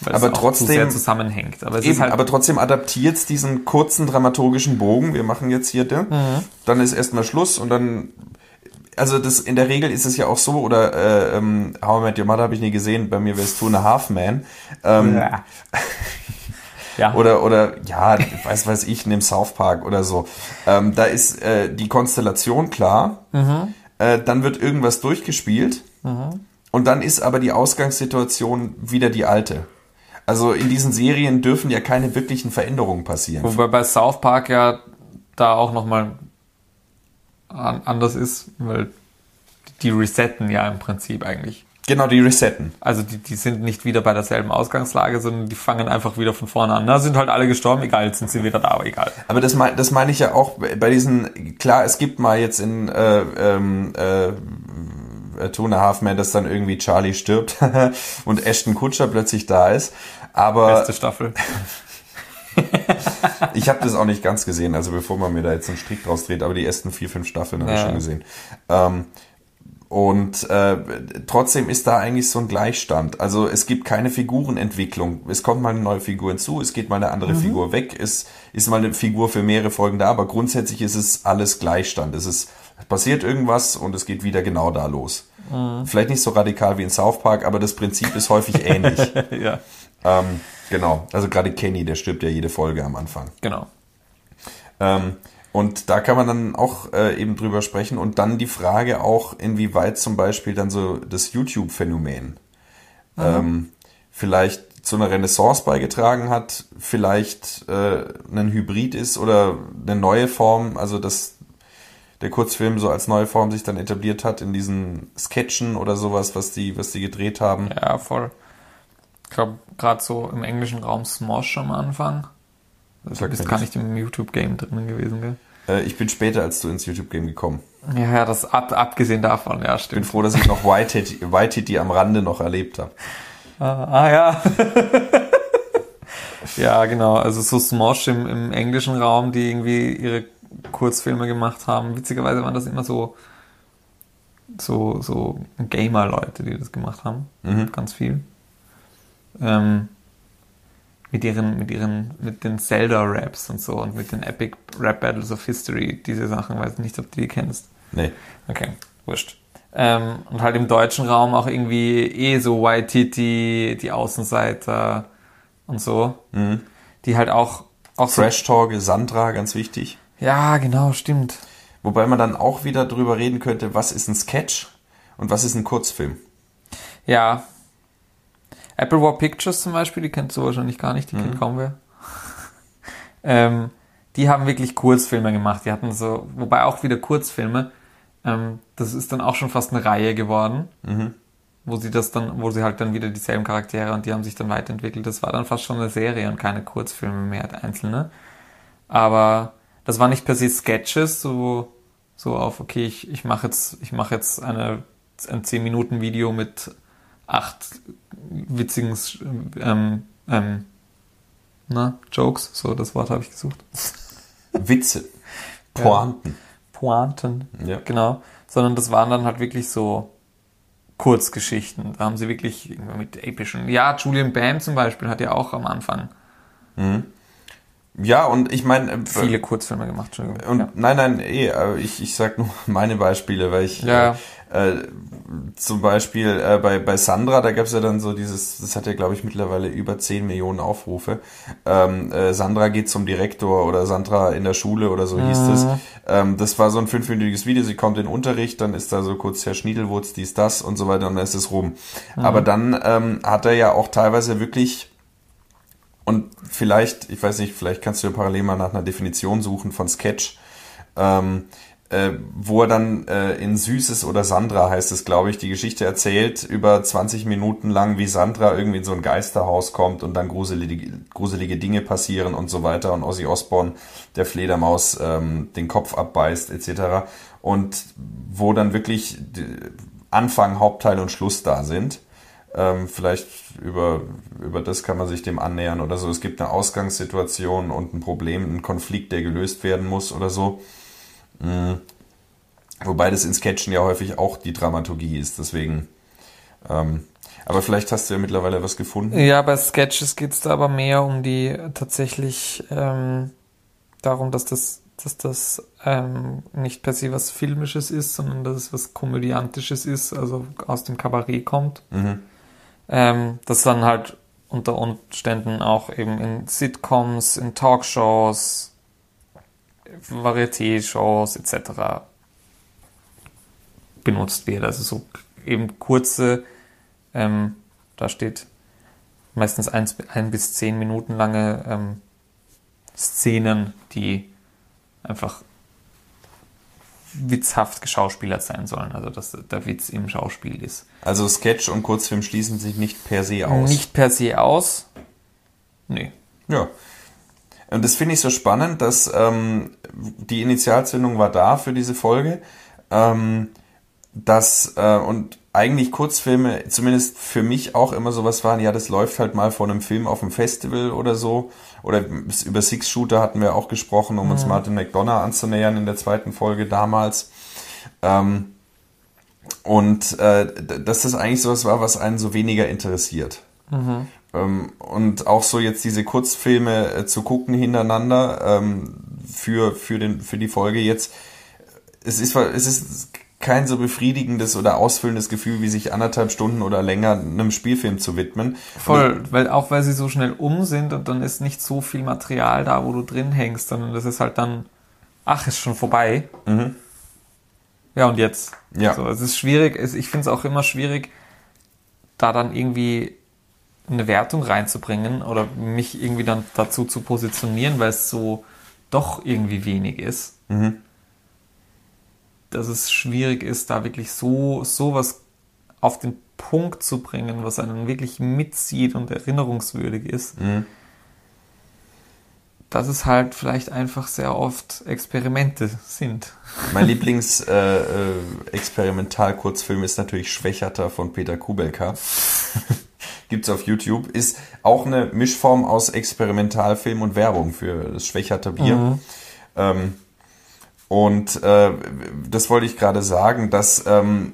Weil Aber es trotzdem- sehr zusammenhängt. Aber es Eben, ist halt, aber trotzdem adaptiert's diesen kurzen dramaturgischen Bogen. Wir machen jetzt hier den. Mhm. Dann ist erstmal Schluss und dann. Also das in der Regel ist es ja auch so, oder äh, ähm, How I Met Your Mother habe ich nie gesehen, bei mir wäre es Two and a Half Man. Ähm, [laughs] ja. Oder, oder, ja, weiß, weiß ich, nimm South Park oder so. Ähm, da ist äh, die Konstellation klar. Äh, dann wird irgendwas durchgespielt. Und dann ist aber die Ausgangssituation wieder die alte. Also in diesen Serien dürfen ja keine wirklichen Veränderungen passieren. Wobei bei South Park ja da auch nochmal an, anders ist, weil die resetten ja im Prinzip eigentlich. Genau, die resetten. Also die, die sind nicht wieder bei derselben Ausgangslage, sondern die fangen einfach wieder von vorne an. Da sind halt alle gestorben, egal, jetzt sind sie wieder da, aber egal. Aber das meine das meine ich ja auch bei diesen, klar, es gibt mal jetzt in äh, ähm, äh, äh, Two and a Half Men, dass dann irgendwie Charlie stirbt [laughs] und Ashton Kutscher plötzlich da ist. Aber Beste Staffel. [laughs] ich habe das auch nicht ganz gesehen, also bevor man mir da jetzt einen Strick draus dreht, aber die ersten vier, fünf Staffeln habe ich Ja. schon gesehen. Ähm, und äh, trotzdem ist da eigentlich so ein Gleichstand. Also es gibt keine Figurenentwicklung. Es kommt mal eine neue Figur hinzu, es geht mal eine andere Figur weg, es ist mal eine Figur für mehrere Folgen da, aber grundsätzlich ist es alles Gleichstand. Es ist passiert irgendwas und es geht wieder genau da los. Vielleicht nicht so radikal wie in South Park, aber das Prinzip ist häufig ähnlich. [laughs] ja, ähm, genau. Also gerade Kenny, der stirbt ja jede Folge am Anfang. genau. Ähm, und da kann man dann auch äh, eben drüber sprechen und dann die Frage auch, inwieweit zum Beispiel dann so das YouTube-Phänomen ähm, vielleicht zu einer Renaissance beigetragen hat, vielleicht äh, ein Hybrid ist oder eine neue Form, also dass der Kurzfilm so als neue Form sich dann etabliert hat in diesen Sketchen oder sowas, was die, was die gedreht haben. Ja, voll. Ich glaube, gerade so im englischen Raum Smosh am Anfang. Also du bist gar nicht im YouTube-Game drin gewesen, gell? Äh, ich bin später als du ins YouTube-Game gekommen. Ja, ja, das ab, abgesehen davon, ja, stimmt. Ich bin froh, dass ich noch White White am Rande noch erlebt habe. Ah, ah ja. [laughs] ja, genau. Also so Smosh im, im englischen Raum, die irgendwie ihre Kurzfilme gemacht haben. Witzigerweise waren das immer so so, so Gamer-Leute, die das gemacht haben. Mhm. Ganz viel. Ähm, mit ihren, mit ihren, mit den Zelda-Raps und so und mit den Epic Rap Battles of History, diese Sachen, weiß nicht, ob du die kennst. Nee. Okay, wurscht. Ähm, und halt im deutschen Raum auch irgendwie eh so Waititi, die Außenseiter und so. Mhm. Die halt auch, auch Fresh Talk, Sandra, ganz wichtig. Ja, genau, stimmt. Wobei man dann auch wieder drüber reden könnte, was ist ein Sketch und was ist ein Kurzfilm. Ja, Apple War Pictures zum Beispiel, die kennst du wahrscheinlich gar nicht, die mhm. kennt kaum wer. [laughs] ähm, die haben wirklich Kurzfilme gemacht. Die hatten so, wobei auch wieder Kurzfilme. Ähm, das ist dann auch schon fast eine Reihe geworden, mhm. wo sie das dann, wo sie halt dann wieder dieselben Charaktere und die haben sich dann weiterentwickelt. Das war dann fast schon eine Serie und keine Kurzfilme mehr, einzelne. Aber das war nicht per se Sketches, so, so auf, okay, ich, ich mache jetzt, ich mache jetzt eine, ein 10 Minuten Video mit acht witzigen ähm, ähm, na, Jokes, so das Wort habe ich gesucht. [laughs] Witze. Pointen. Ja. Pointen, ja. genau. Sondern das waren dann halt wirklich so Kurzgeschichten. Da haben sie wirklich mit epischen. Ja, Julian Bam zum Beispiel hat ja auch am Anfang. Mhm. Ja, und ich meine. Äh, Viele Kurzfilme gemacht, Entschuldigung. Und ja. nein, nein, eh, ich, ich sag nur [laughs] meine Beispiele, weil ich ja. äh, äh zum Beispiel äh, bei, bei Sandra, da gab es ja dann so dieses, das hat ja glaube ich mittlerweile über 10 Millionen Aufrufe. Ähm, äh, Sandra geht zum Direktor oder Sandra in der Schule oder so hieß das. Mhm. Ähm, das war so ein fünfminütiges Video, sie kommt in den Unterricht, dann ist da so kurz Herr Schniedelwurz, dies, das und so weiter und dann ist es rum. Mhm. Aber dann ähm, hat er ja auch teilweise wirklich und vielleicht, ich weiß nicht, vielleicht kannst du ja parallel mal nach einer Definition suchen von Sketch. Ähm, äh, wo er dann äh, in Süßes oder Sandra heißt es, glaube ich, die Geschichte erzählt über 20 Minuten lang, wie Sandra irgendwie in so ein Geisterhaus kommt und dann gruselige, gruselige Dinge passieren und so weiter und Ozzy Osbourne der Fledermaus ähm, den Kopf abbeißt etc. Und wo dann wirklich Anfang, Hauptteil und Schluss da sind. Ähm, vielleicht über, über das kann man sich dem annähern oder so. Es gibt eine Ausgangssituation und ein Problem, ein Konflikt, der gelöst werden muss oder so. Mhm. Wobei das in Sketchen ja häufig auch die Dramaturgie ist, deswegen. Ähm, aber vielleicht hast du ja mittlerweile was gefunden. Ja, bei Sketches geht es da aber mehr um die tatsächlich ähm, darum, dass das, dass das ähm, nicht per se was Filmisches ist, sondern dass es was Komödiantisches ist, also aus dem Kabarett kommt. Mhm. Ähm, das dann halt unter Umständen auch eben in Sitcoms, in Talkshows, Varieté-Shows etc. benutzt wird. Also so eben kurze, ähm, da steht meistens ein, ein, bis zehn Minuten lange ähm, Szenen, die einfach witzhaft geschauspielert sein sollen, also dass der Witz im Schauspiel ist. Also Sketch und Kurzfilm schließen sich nicht per se aus. Nicht per se aus. Nee. Ja. Und das finde ich so spannend, dass ähm, die Initialzündung war da für diese Folge. Ähm, dass äh, und eigentlich Kurzfilme, zumindest für mich auch immer sowas waren, ja, das läuft halt mal vor einem Film auf einem Festival oder so. Oder über Six Shooter hatten wir auch gesprochen, um mhm. uns Martin McDonough anzunähern in der zweiten Folge damals. Ähm, und äh, dass das eigentlich sowas war, was einen so weniger interessiert. Mhm. Ähm, und auch so jetzt diese Kurzfilme äh, zu gucken hintereinander ähm, für, für, den, für die Folge jetzt. Es ist, es ist kein so befriedigendes oder ausfüllendes Gefühl, wie sich anderthalb Stunden oder länger einem Spielfilm zu widmen. Voll, weil auch weil sie so schnell um sind und dann ist nicht so viel Material da, wo du drin hängst, sondern das ist halt dann, ach, ist schon vorbei. Mhm. Ja, und jetzt? Ja. So, es ist schwierig, ich finde es auch immer schwierig, da dann irgendwie eine Wertung reinzubringen oder mich irgendwie dann dazu zu positionieren, weil es so doch irgendwie wenig ist. Mhm dass es schwierig ist, da wirklich so sowas auf den Punkt zu bringen, was einen wirklich mitzieht und erinnerungswürdig ist. Mhm. dass es halt vielleicht einfach sehr oft Experimente sind. Mein Lieblings-Experimental-Kurzfilm äh, äh, ist natürlich Schwächerter von Peter Kubelka. [laughs] Gibt's auf YouTube. Ist auch eine Mischform aus Experimentalfilm und Werbung für das Schwächerter Bier. Mhm. Ähm, und äh, das wollte ich gerade sagen, dass ähm,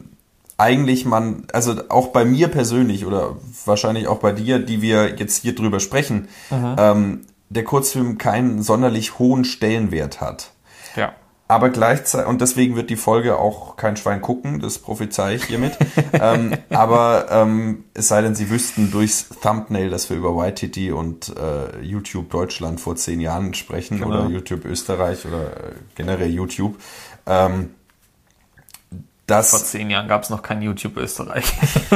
eigentlich man, also auch bei mir persönlich oder wahrscheinlich auch bei dir, die wir jetzt hier drüber sprechen, mhm. ähm, der Kurzfilm keinen sonderlich hohen Stellenwert hat. Ja. Aber gleichzeitig, und deswegen wird die Folge auch kein Schwein gucken, das prophezei ich hiermit. [laughs] ähm, aber ähm, es sei denn, sie wüssten durchs Thumbnail, dass wir über YTT und äh, YouTube Deutschland vor zehn Jahren sprechen genau. oder YouTube Österreich oder äh, generell YouTube. Ähm, das, vor zehn Jahren gab es noch kein YouTube Österreich. [laughs]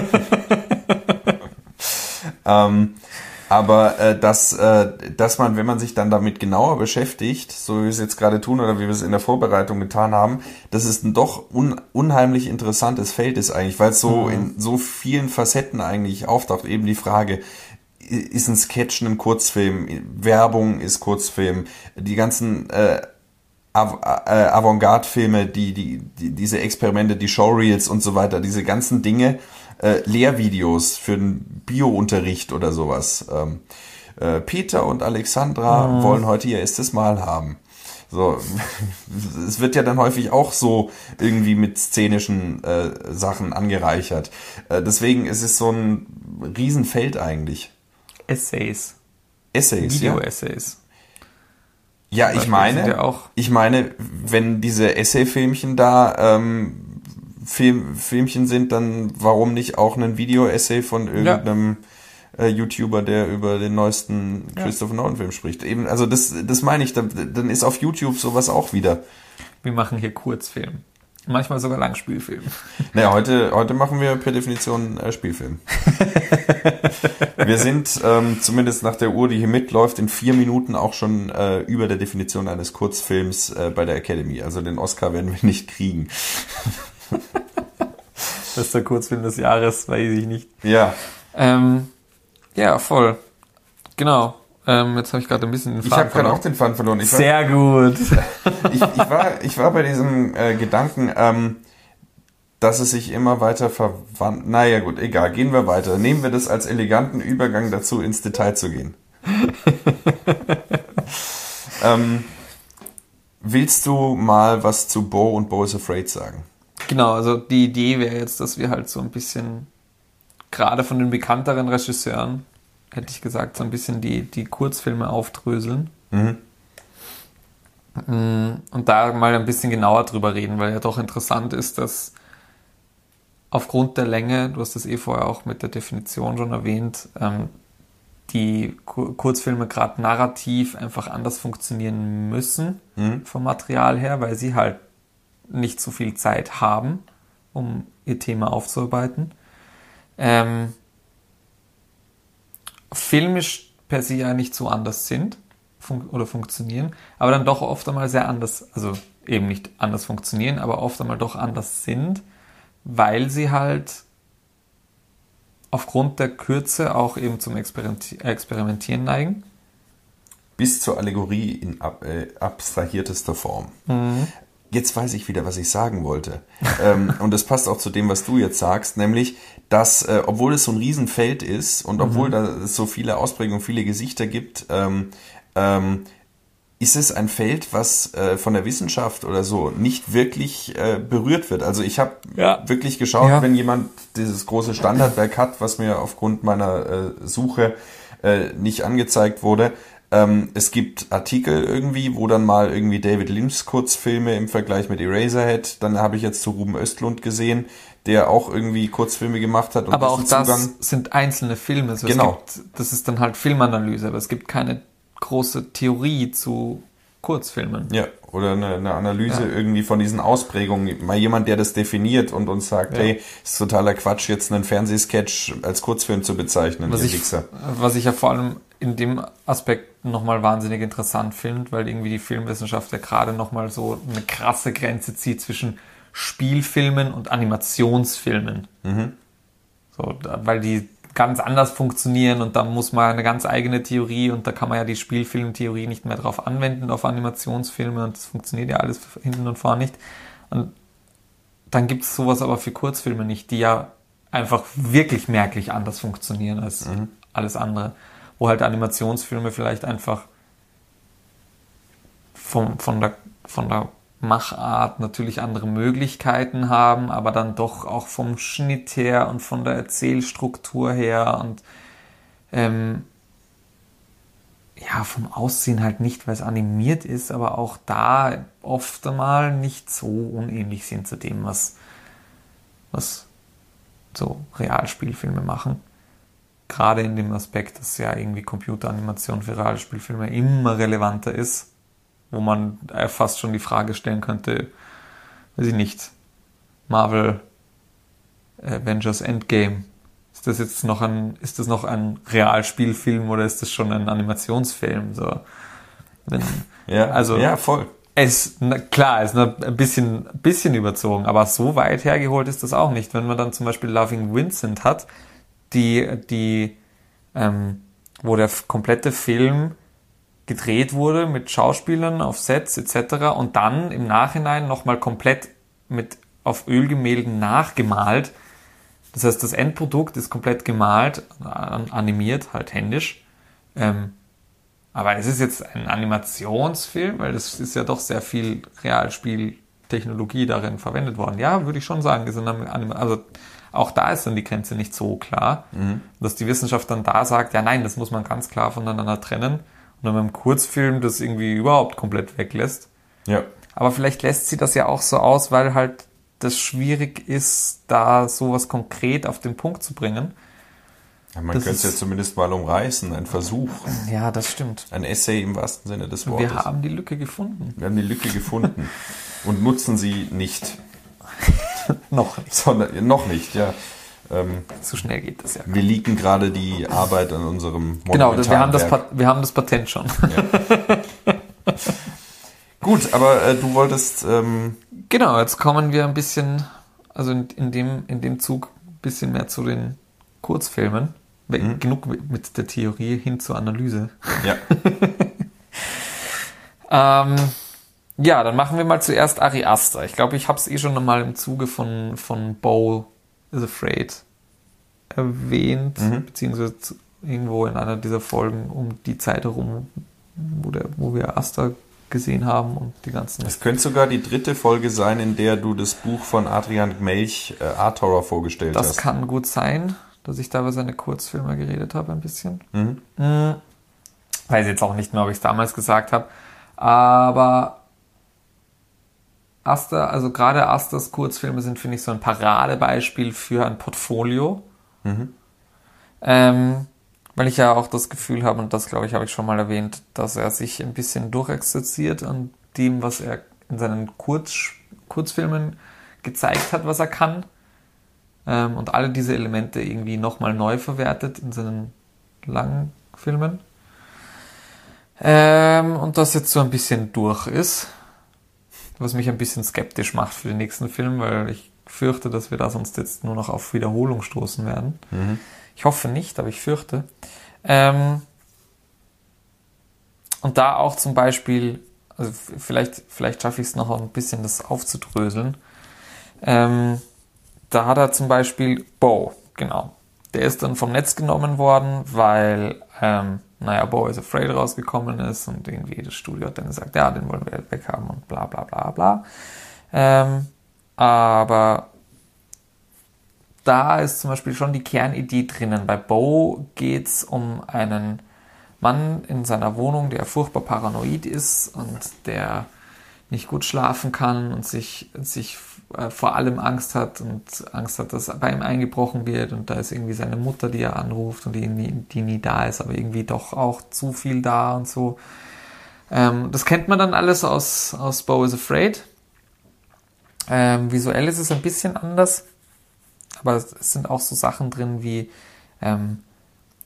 ähm, aber äh, dass, äh, dass man, wenn man sich dann damit genauer beschäftigt, so wie wir es jetzt gerade tun oder wie wir es in der Vorbereitung getan haben, dass es ein doch un unheimlich interessantes Feld ist eigentlich, weil es so mhm. in so vielen Facetten eigentlich auftaucht. Eben die Frage, ist ein Sketch ein Kurzfilm, Werbung ist Kurzfilm, die ganzen äh, Av äh, Avantgarde-Filme, die, die, die, diese Experimente, die Showreels und so weiter, diese ganzen Dinge, äh, Lehrvideos für den Bio-Unterricht oder sowas. Ähm, äh, Peter und Alexandra mhm. wollen heute ihr erstes Mal haben. So, [laughs] es wird ja dann häufig auch so irgendwie mit szenischen äh, Sachen angereichert. Äh, deswegen ist es so ein Riesenfeld eigentlich. Essays. Essays. Video-Essays. Ja, ich meine, ja ich meine, wenn diese Essay-Filmchen da ähm, Film, Filmchen sind, dann warum nicht auch ein Video-Essay von irgendeinem ja. äh, YouTuber, der über den neuesten ja. Christopher Nolan-Film spricht. Eben, also das, das meine ich, dann, dann ist auf YouTube sowas auch wieder. Wir machen hier Kurzfilm. Manchmal sogar Langspielfilm. [laughs] Naja, heute, heute machen wir per Definition äh, Spielfilm. [laughs] wir sind ähm, zumindest nach der Uhr, die hier mitläuft, in vier Minuten auch schon äh, über der Definition eines Kurzfilms äh, bei der Academy. Also den Oscar werden wir nicht kriegen. [laughs] Bester Kurzfilm des Jahres, weiß ich nicht. Ja. Ähm, ja, voll. Genau. Ähm, jetzt habe ich gerade ein bisschen den Faden Ich habe gerade auch den Faden verloren. Ich Sehr war, gut. [laughs] ich, ich, war, ich war bei diesem äh, Gedanken, ähm, dass es sich immer weiter verwandt. Naja, gut, egal. Gehen wir weiter. Nehmen wir das als eleganten Übergang dazu, ins Detail zu gehen. [laughs] ähm, willst du mal was zu Bo und Bo is Afraid sagen? Genau, also die Idee wäre jetzt, dass wir halt so ein bisschen, gerade von den bekannteren Regisseuren, hätte ich gesagt, so ein bisschen die, die Kurzfilme aufdröseln. Mhm. Mm, und da mal ein bisschen genauer drüber reden, weil ja doch interessant ist, dass aufgrund der Länge, du hast das eh vorher auch mit der Definition schon erwähnt, ähm, die Kurzfilme gerade narrativ einfach anders funktionieren müssen mhm. vom Material her, weil sie halt nicht so viel Zeit haben, um ihr Thema aufzuarbeiten. Ähm, filmisch per se ja nicht so anders sind fun oder funktionieren, aber dann doch oft einmal sehr anders, also eben nicht anders funktionieren, aber oft einmal doch anders sind, weil sie halt aufgrund der Kürze auch eben zum Experimentieren neigen. Bis zur Allegorie in ab, äh, abstrahiertester Form. Mhm jetzt weiß ich wieder, was ich sagen wollte. ähm, [laughs] und das passt auch zu dem, was du jetzt sagst, nämlich, dass, äh, obwohl es so ein Riesenfeld ist und obwohl mhm. da es so viele Ausprägungen, viele Gesichter gibt, ähm, ähm, ist es ein Feld, was äh, von der Wissenschaft oder so nicht wirklich äh, berührt wird. Also ich habe ja. wirklich geschaut, ja. wenn jemand dieses große Standardwerk hat, was mir aufgrund meiner äh, Suche äh, nicht angezeigt wurde, ähm, es gibt Artikel irgendwie, wo dann mal irgendwie David Lynchs Kurzfilme im Vergleich mit Eraserhead, dann habe ich jetzt zu Ruben Östlund gesehen, der auch irgendwie Kurzfilme gemacht hat. aber auch das Zugang sind einzelne Filme. Also genau. Gibt, das ist dann halt Filmanalyse, aber es gibt keine große Theorie zu Kurzfilmen. Ja, oder eine, eine Analyse ja. irgendwie von diesen Ausprägungen. Mal jemand, der das definiert und uns sagt, ja. hey, ist totaler Quatsch, jetzt einen Fernsehsketch als Kurzfilm zu bezeichnen. Was, ich, was ich ja vor allem in dem Aspekt nochmal wahnsinnig interessant finde, weil irgendwie die Filmwissenschaft ja gerade nochmal so eine krasse Grenze zieht zwischen Spielfilmen und Animationsfilmen. Mhm. So, weil die ganz anders funktionieren und da muss man eine ganz eigene Theorie und da kann man ja die Spielfilmtheorie nicht mehr drauf anwenden auf Animationsfilme und das funktioniert ja alles hinten und vorne nicht. Und dann gibt es sowas aber für Kurzfilme nicht, die ja einfach wirklich merklich anders funktionieren als mhm. alles andere. Wo halt Animationsfilme vielleicht einfach vom, von, der, von der Machart natürlich andere Möglichkeiten haben, aber dann doch auch vom Schnitt her und von der Erzählstruktur her und ähm, ja, vom Aussehen halt nicht, weil es animiert ist, aber auch da oft einmal nicht so unähnlich sind zu dem, was, was so Realspielfilme machen. Gerade in dem Aspekt, dass ja irgendwie Computeranimation für Realspielfilme immer relevanter ist, wo man fast schon die Frage stellen könnte, weiß ich nicht, Marvel Avengers Endgame ist das jetzt noch ein, ist das noch ein Realspielfilm oder ist das schon ein Animationsfilm? So, wenn, [laughs] ja, also, ja, voll. Es, na, klar, ist ein bisschen, bisschen überzogen, aber so weit hergeholt ist das auch nicht. Wenn man dann zum Beispiel Loving Vincent hat, die, die, ähm, wo der komplette Film gedreht wurde mit Schauspielern auf Sets etc. und dann im Nachhinein nochmal komplett mit auf Ölgemälden nachgemalt, das heißt, das Endprodukt ist komplett gemalt, animiert, halt händisch. Ähm, aber es ist jetzt ein Animationsfilm, weil das ist ja doch sehr viel Realspieltechnologie darin verwendet worden. Ja, würde ich schon sagen, ist ein Anim also auch da ist dann die Grenze nicht so klar, mhm. dass die Wissenschaft dann da sagt, ja nein, das muss man ganz klar voneinander trennen und beim Kurzfilm das irgendwie überhaupt komplett weglässt. Ja. Aber vielleicht lässt sie das ja auch so aus, weil halt das schwierig ist, da sowas konkret auf den Punkt zu bringen. Ja, man könnte es ja zumindest mal umreißen, ein Versuch. Ja, das stimmt. Ein Essay im wahrsten Sinne des Wortes. Wir haben die Lücke gefunden. Wir haben die Lücke gefunden [laughs] und nutzen sie nicht. noch nicht. Sondern, noch nicht, ja. Ähm, so schnell geht das ja. Wir leaken gerade die Arbeit an unserem Genau, wir haben, das, wir haben das Patent schon. Ja. [laughs] Gut, aber äh, du wolltest. Ähm genau, jetzt kommen wir ein bisschen, also in, in, dem, in dem Zug ein bisschen mehr zu den Kurzfilmen. Mhm. Genug mit der Theorie hin zur Analyse. Ja. [laughs] ähm, ja, dann machen wir mal zuerst Ari Aster. Ich glaube, ich habe es eh schon mal im Zuge von, von Bo is Afraid erwähnt, mhm. beziehungsweise irgendwo in einer dieser Folgen um die Zeit herum, wo, der, wo wir Aster gesehen haben und die ganzen. Es könnte sogar die dritte Folge sein, in der du das Buch von Adrian Gmelch äh, Art Horror vorgestellt das hast. Das kann gut sein, dass ich da über seine Kurzfilme geredet habe ein bisschen. Mhm. Mhm. Weiß jetzt auch nicht mehr, ob ich es damals gesagt habe. Aber Aster, also gerade Asters Kurzfilme sind, finde ich, so ein Paradebeispiel für ein Portfolio. Mhm. Ähm, weil ich ja auch das Gefühl habe, und das glaube ich, habe ich schon mal erwähnt, dass er sich ein bisschen durchexerziert an dem, was er in seinen Kurz, Kurzfilmen gezeigt hat, was er kann. Ähm, und alle diese Elemente irgendwie nochmal neu verwertet in seinen langen Filmen. Ähm, und das jetzt so ein bisschen durch ist. Was mich ein bisschen skeptisch macht für den nächsten Film, weil ich fürchte, dass wir da sonst jetzt nur noch auf Wiederholung stoßen werden. Mhm. Ich hoffe nicht, aber ich fürchte. Ähm, und da auch zum Beispiel, also vielleicht, vielleicht schaffe ich es noch ein bisschen, das aufzudröseln. Ähm, da hat er zum Beispiel Bo, genau. Der ist dann vom Netz genommen worden, weil, ähm, naja, Bo is Afraid rausgekommen ist und irgendwie das Studio hat dann gesagt, ja, den wollen wir halt weghaben und bla bla bla bla. Ähm, aber da ist zum Beispiel schon die Kernidee drinnen. Bei Bo geht es um einen Mann in seiner Wohnung, der furchtbar paranoid ist und der nicht gut schlafen kann und sich, sich äh, vor allem Angst hat und Angst hat, dass bei ihm eingebrochen wird und da ist irgendwie seine Mutter, die er anruft und die nie, die nie da ist, aber irgendwie doch auch zu viel da und so. Ähm, das kennt man dann alles aus, aus Bo is Afraid. Ähm, visuell ist es ein bisschen anders. Aber es sind auch so Sachen drin wie ähm,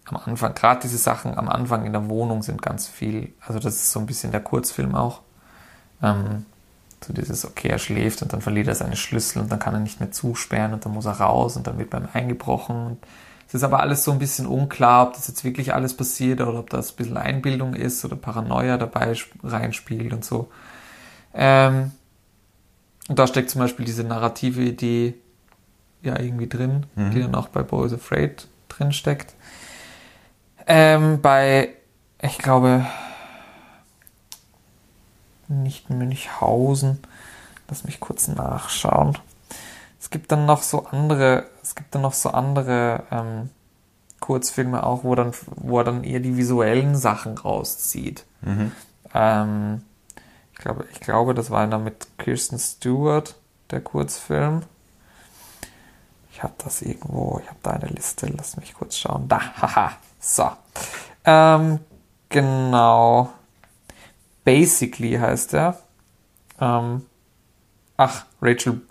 am Anfang, gerade diese Sachen am Anfang in der Wohnung sind ganz viel, also das ist so ein bisschen der Kurzfilm auch. Ähm, so dieses, okay, er schläft und dann verliert er seine Schlüssel und dann kann er nicht mehr zusperren und dann muss er raus und dann wird beim eingebrochen. Es ist aber alles so ein bisschen unklar, ob das jetzt wirklich alles passiert oder ob das ein bisschen Einbildung ist oder Paranoia dabei reinspielt und so. Ähm, und da steckt zum Beispiel diese narrative Idee ja irgendwie drin, mhm. die dann auch bei Boys Afraid drin steckt. Ähm, bei, ich glaube, nicht Münchhausen. Lass mich kurz nachschauen. Es gibt dann noch so andere, es gibt dann noch so andere ähm, Kurzfilme auch, wo dann, wo er dann eher die visuellen Sachen rauszieht. Mhm. Ähm, ich glaube, ich glaube, das war einer mit Kirsten Stewart, der Kurzfilm. Ich habe das irgendwo, ich habe da eine Liste, lass mich kurz schauen. Da, [laughs] haha, so. Ähm, genau. Basically heißt er. Ähm, ach, Rachel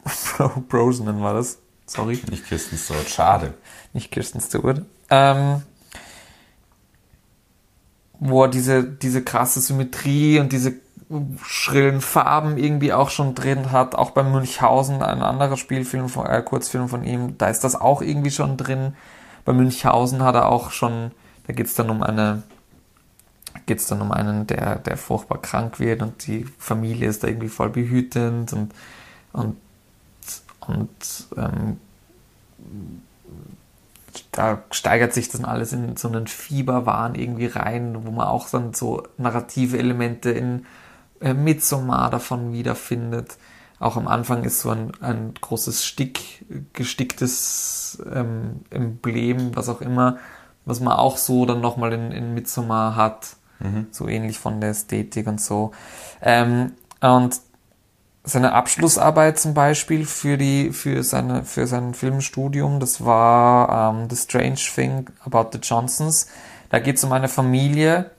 Brosnan war das. Sorry. Nicht Kirsten Stewart, schade. Nicht Kirsten Stewart. Ähm, wo er diese, diese krasse Symmetrie und diese schrillen Farben irgendwie auch schon drin hat. Auch bei Münchhausen, ein anderer Spielfilm, von, äh, Kurzfilm von ihm, da ist das auch irgendwie schon drin. Bei Münchhausen hat er auch schon, da geht es dann um eine geht es dann um einen, der, der furchtbar krank wird und die Familie ist da irgendwie voll behütend und, und, und ähm, da steigert sich das alles in so einen Fieberwahn irgendwie rein, wo man auch dann so narrative Elemente in äh, Midsommar davon wiederfindet. Auch am Anfang ist so ein, ein großes Stick, gesticktes ähm, Emblem, was auch immer, was man auch so dann nochmal in, in Midsommar hat. Mhm. So ähnlich von der Ästhetik und so. Ähm, und seine Abschlussarbeit zum Beispiel für die für seine für sein Filmstudium, das war ähm, The Strange Thing About the Johnsons. Da geht es um eine Familie,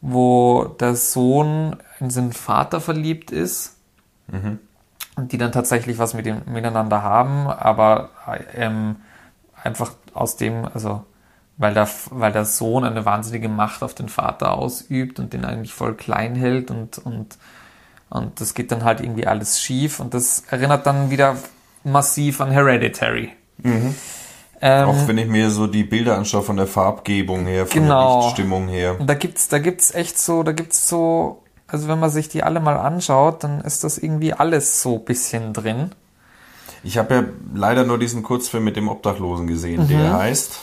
wo der Sohn in seinen Vater verliebt ist mhm. und die dann tatsächlich was mit ihm miteinander haben, aber ähm, einfach aus dem, also weil der, weil der Sohn eine wahnsinnige Macht auf den Vater ausübt und den eigentlich voll klein hält und, und, und das geht dann halt irgendwie alles schief und das erinnert dann wieder massiv an Hereditary. Mhm. Ähm, Auch wenn ich mir so die Bilder anschaue von der Farbgebung her, von genau. der Lichtstimmung her. Und da gibt's, da gibt's echt so, da gibt's so, also wenn man sich die alle mal anschaut, dann ist das irgendwie alles so bisschen drin. Ich habe ja leider nur diesen Kurzfilm mit dem Obdachlosen gesehen, mhm. der heißt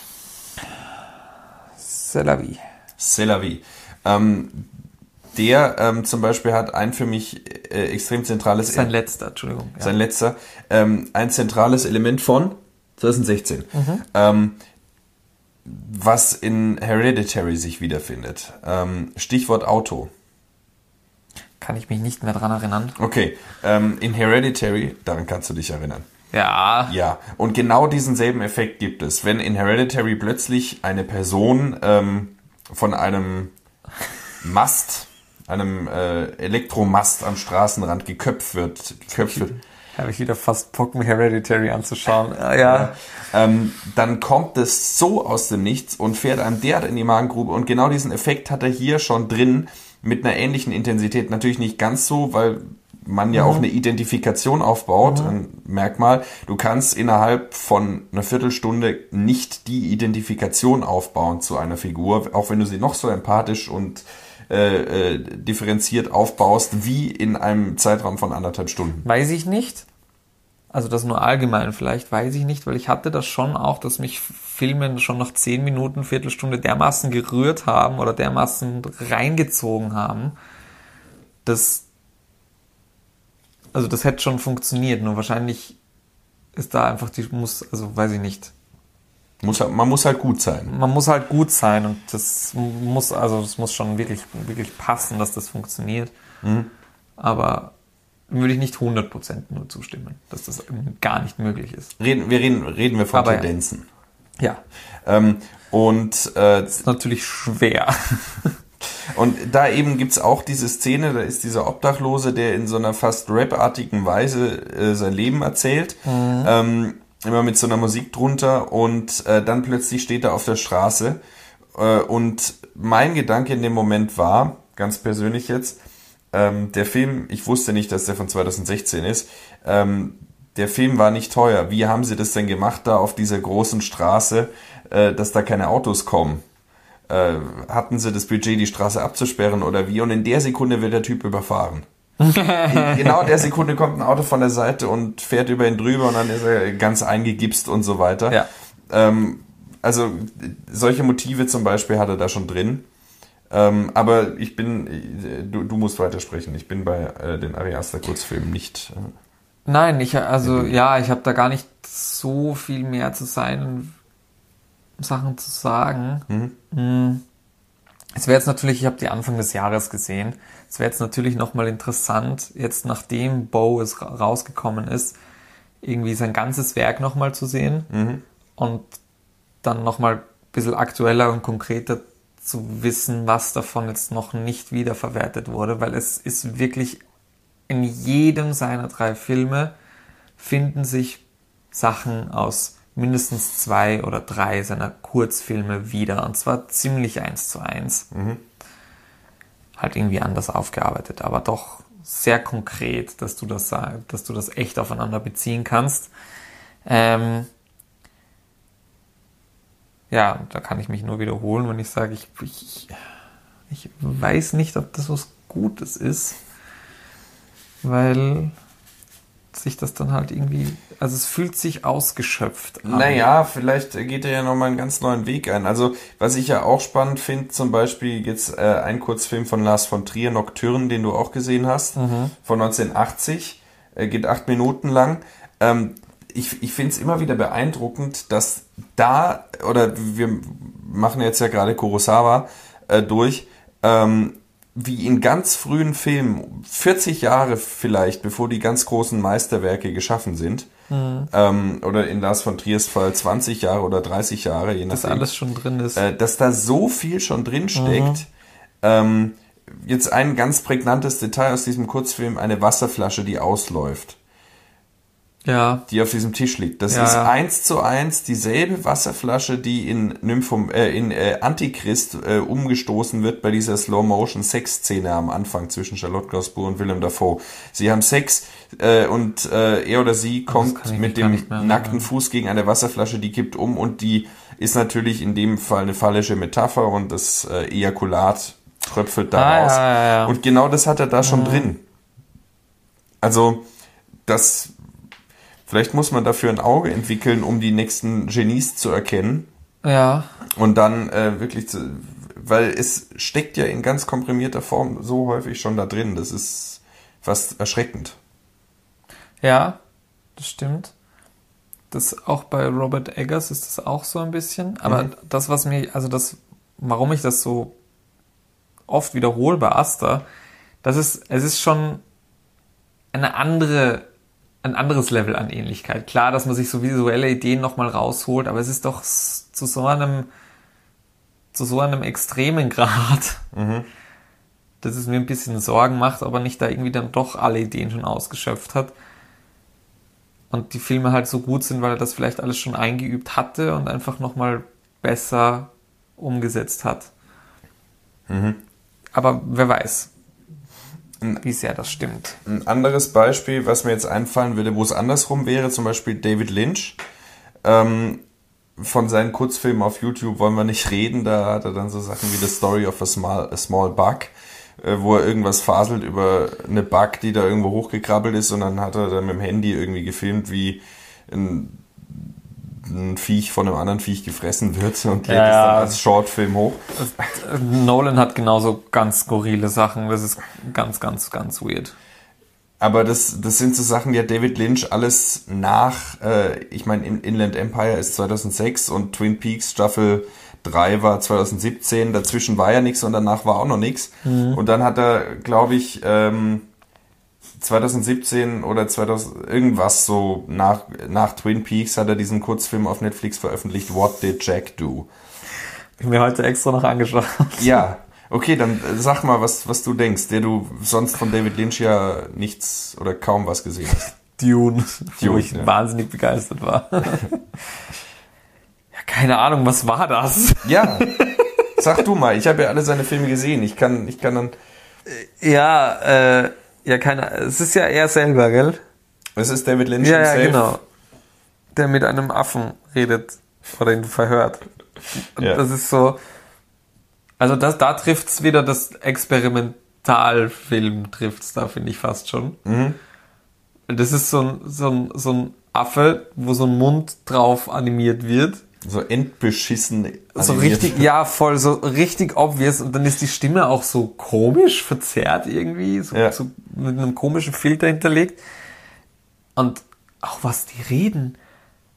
C'est la vie. C'est la vie. Ähm, der ähm, zum Beispiel hat ein für mich äh, extrem zentrales... Sein letzter, Entschuldigung. Ja. Sein letzter. Ähm, ein zentrales Element von 2016. Mhm. Ähm, was in Hereditary sich wiederfindet. Ähm, Stichwort Auto. Kann ich mich nicht mehr dran erinnern. Okay, ähm, in Hereditary, daran kannst du dich erinnern. Ja. Ja, und genau diesen selben Effekt gibt es, wenn in Hereditary plötzlich eine Person ähm, von einem Mast, einem äh, Elektromast am Straßenrand geköpft wird. Geköpft wird. Habe ich wieder fast mir Hereditary anzuschauen. Ja. ja. Ähm, dann kommt es so aus dem Nichts und fährt einem derart in die Magengrube. Und genau diesen Effekt hat er hier schon drin mit einer ähnlichen Intensität. Natürlich nicht ganz so, weil man ja mhm. auch eine Identifikation aufbaut, mhm. ein Merkmal. Du kannst innerhalb von einer Viertelstunde nicht die Identifikation aufbauen zu einer Figur, auch wenn du sie noch so empathisch und äh, äh, differenziert aufbaust, wie in einem Zeitraum von anderthalb Stunden. Weiß ich nicht. Also das nur allgemein vielleicht, weiß ich nicht, weil ich hatte das schon auch, dass mich Filme schon nach zehn Minuten, Viertelstunde dermaßen gerührt haben oder dermaßen reingezogen haben, dass also das hätte schon funktioniert, nur wahrscheinlich ist da einfach die, muss, also weiß ich nicht. Muss, halt, man muss halt gut sein. Man muss halt gut sein und das muss, also das muss schon wirklich, wirklich passen, dass das funktioniert. Mhm. Aber würde ich nicht 100% nur zustimmen, dass das gar nicht möglich ist. Reden, wir reden, reden wir von Aber Tendenzen. Ja. ja. Ähm, und äh, das ist natürlich schwer. [laughs] Und da eben gibt's auch diese Szene, da ist dieser Obdachlose, der in so einer fast rapartigen Weise äh, sein Leben erzählt. Mhm. Ähm, immer mit so einer Musik drunter und äh, dann plötzlich steht er auf der Straße. Äh, und mein Gedanke in dem Moment war, ganz persönlich jetzt, ähm, der Film, ich wusste nicht, dass der von 2016 ist, ähm, der Film war nicht teuer. Wie haben sie das denn gemacht da auf dieser großen Straße, äh, dass da keine Autos kommen? Äh, hatten sie das Budget, die Straße abzusperren oder wie? Und in der Sekunde wird der Typ überfahren. in [laughs] genau der Sekunde kommt ein Auto von der Seite und fährt über ihn drüber und dann ist er ganz eingegipst und so weiter. Ja. Ähm, also solche Motive zum Beispiel hat er da schon drin. Ähm, aber ich bin, du, du musst weitersprechen. Ich bin bei äh, den Ari Aster Kurzfilmen nicht. Äh, Nein, ich, also ja, ich habe da gar nicht so viel mehr zu seinen Sachen zu sagen. Mhm. Es wäre jetzt natürlich, ich habe die Anfang des Jahres gesehen. Es wäre jetzt natürlich nochmal interessant, jetzt nachdem Bo es rausgekommen ist, irgendwie sein ganzes Werk nochmal zu sehen Mhm. und dann nochmal ein bisschen aktueller und konkreter zu wissen, was davon jetzt noch nicht wiederverwertet wurde, weil es ist wirklich in jedem seiner drei Filme finden sich Sachen aus mindestens zwei oder drei seiner Kurzfilme wieder und zwar ziemlich eins zu eins. Halt irgendwie anders aufgearbeitet, aber doch sehr konkret, dass du das, dass du das echt aufeinander beziehen kannst. Ähm, ja, da kann ich mich nur wiederholen, wenn ich sage, ich, ich, ich weiß nicht, ob das was Gutes ist, weil sich das dann halt irgendwie, also es fühlt sich ausgeschöpft an. Naja, vielleicht geht er ja nochmal einen ganz neuen Weg ein. Also, was ich ja auch spannend finde, zum Beispiel jetzt äh, ein Kurzfilm von Lars von Trier, Nocturne, den du auch gesehen hast, von 1980, äh, geht acht Minuten lang. Ähm, ich ich finde es immer wieder beeindruckend, dass da, oder wir machen jetzt ja gerade Kurosawa äh, durch, ähm, wie in ganz frühen Filmen, 40 Jahre vielleicht, bevor die ganz großen Meisterwerke geschaffen sind, ähm, oder in Lars von Triers Fall 20 Jahre oder 30 Jahre, je dass nachdem, alles schon drin ist. äh, dass da so viel schon drin steckt. Ähm, jetzt ein ganz prägnantes Detail aus diesem Kurzfilm, eine Wasserflasche, die ausläuft ja, die auf diesem Tisch liegt. Das Ja, ist ja. eins zu eins dieselbe Wasserflasche, die in Nymphom, äh, in äh, Antichrist äh, umgestoßen wird bei dieser Slow-Motion-Sex-Szene am Anfang zwischen Charlotte Gainsbourg und Willem Dafoe. Sie haben Sex äh, und äh, er oder sie kommt mit dem nackten. Fuß gegen eine Wasserflasche, die kippt um und die ist natürlich in dem Fall eine phallische Metapher und das äh, Ejakulat tröpfelt da Ah, raus. ja, ja, ja. Und genau das hat er da schon drin. Also, das Vielleicht muss man dafür ein Auge entwickeln, um die nächsten Genies zu erkennen ja, und dann äh, wirklich zu, weil es steckt ja in ganz komprimierter Form so häufig schon da drin. Das ist fast erschreckend. ja, das stimmt. Das auch bei Robert Eggers ist das auch so ein bisschen. Aber Mhm. das, was mir, also das, warum ich das so oft wiederhole bei Asta, das ist, es ist schon eine andere, ein anderes Level an Ähnlichkeit. Klar, dass man sich so visuelle Ideen nochmal rausholt, aber es ist doch zu so einem, zu so einem extremen [laughs] Grad, dass es mir ein bisschen Sorgen macht, aber nicht da irgendwie dann doch alle Ideen schon ausgeschöpft hat. Und die Filme halt so gut sind, weil er das vielleicht alles schon eingeübt hatte und einfach nochmal besser umgesetzt hat. Aber wer weiß, wie sehr das stimmt. Ein anderes Beispiel, was mir jetzt einfallen würde, wo es andersrum wäre, zum Beispiel David Lynch. Ähm, von seinen Kurzfilmen auf YouTube wollen wir nicht reden. Da hat er dann so Sachen wie The Story of a Small, a small Bug, äh, wo er irgendwas faselt über eine Bug, die da irgendwo hochgekrabbelt ist und dann hat er dann mit dem Handy irgendwie gefilmt, wie ein, ein Viech von einem anderen Viech gefressen wird und lädt Ja, es dann als Shortfilm hoch. [laughs] Nolan hat genauso ganz skurrile Sachen. Das ist ganz, ganz, ganz weird. Aber das, das sind so Sachen, die hat David Lynch alles nach, äh, ich meine, In- Inland Empire ist 2006 und Twin Peaks Staffel 3 war 2017. Dazwischen war ja nichts und danach war auch noch nichts. Und dann hat er, glaube ich, ähm, 2017 oder 2000 irgendwas so nach, nach Twin Peaks hat er diesen Kurzfilm auf Netflix veröffentlicht, What Did Jack Do? Ich mir heute extra noch angeschaut. Ja, okay, dann äh, sag mal, was, was du denkst, der du sonst von David Lynch ja nichts oder kaum was gesehen hast. [laughs] Dune, wo Dune, ich ja. wahnsinnig begeistert war. [laughs] ja, keine Ahnung, was war das? Ja, [laughs] sag du mal, ich habe ja alle seine Filme gesehen. Ich kann, ich kann dann. Ja, äh, ja, keine, es ist ja er selber, gell? Es ist David Lynch Ja, ja, genau. Der mit einem Affen redet oder ihn verhört. Ja. Das ist so. Also das, da trifft's wieder das Experimentalfilm trifft's da, finde ich fast schon. Mhm. Das ist so ein, so, ein, so ein Affe, wo so ein Mund drauf animiert wird. So endbeschissen. So animiert. richtig, ja, voll, so richtig obvious. Und dann ist die Stimme auch so komisch, verzerrt irgendwie, so, Ja. so mit einem komischen Filter hinterlegt. Und auch was die reden.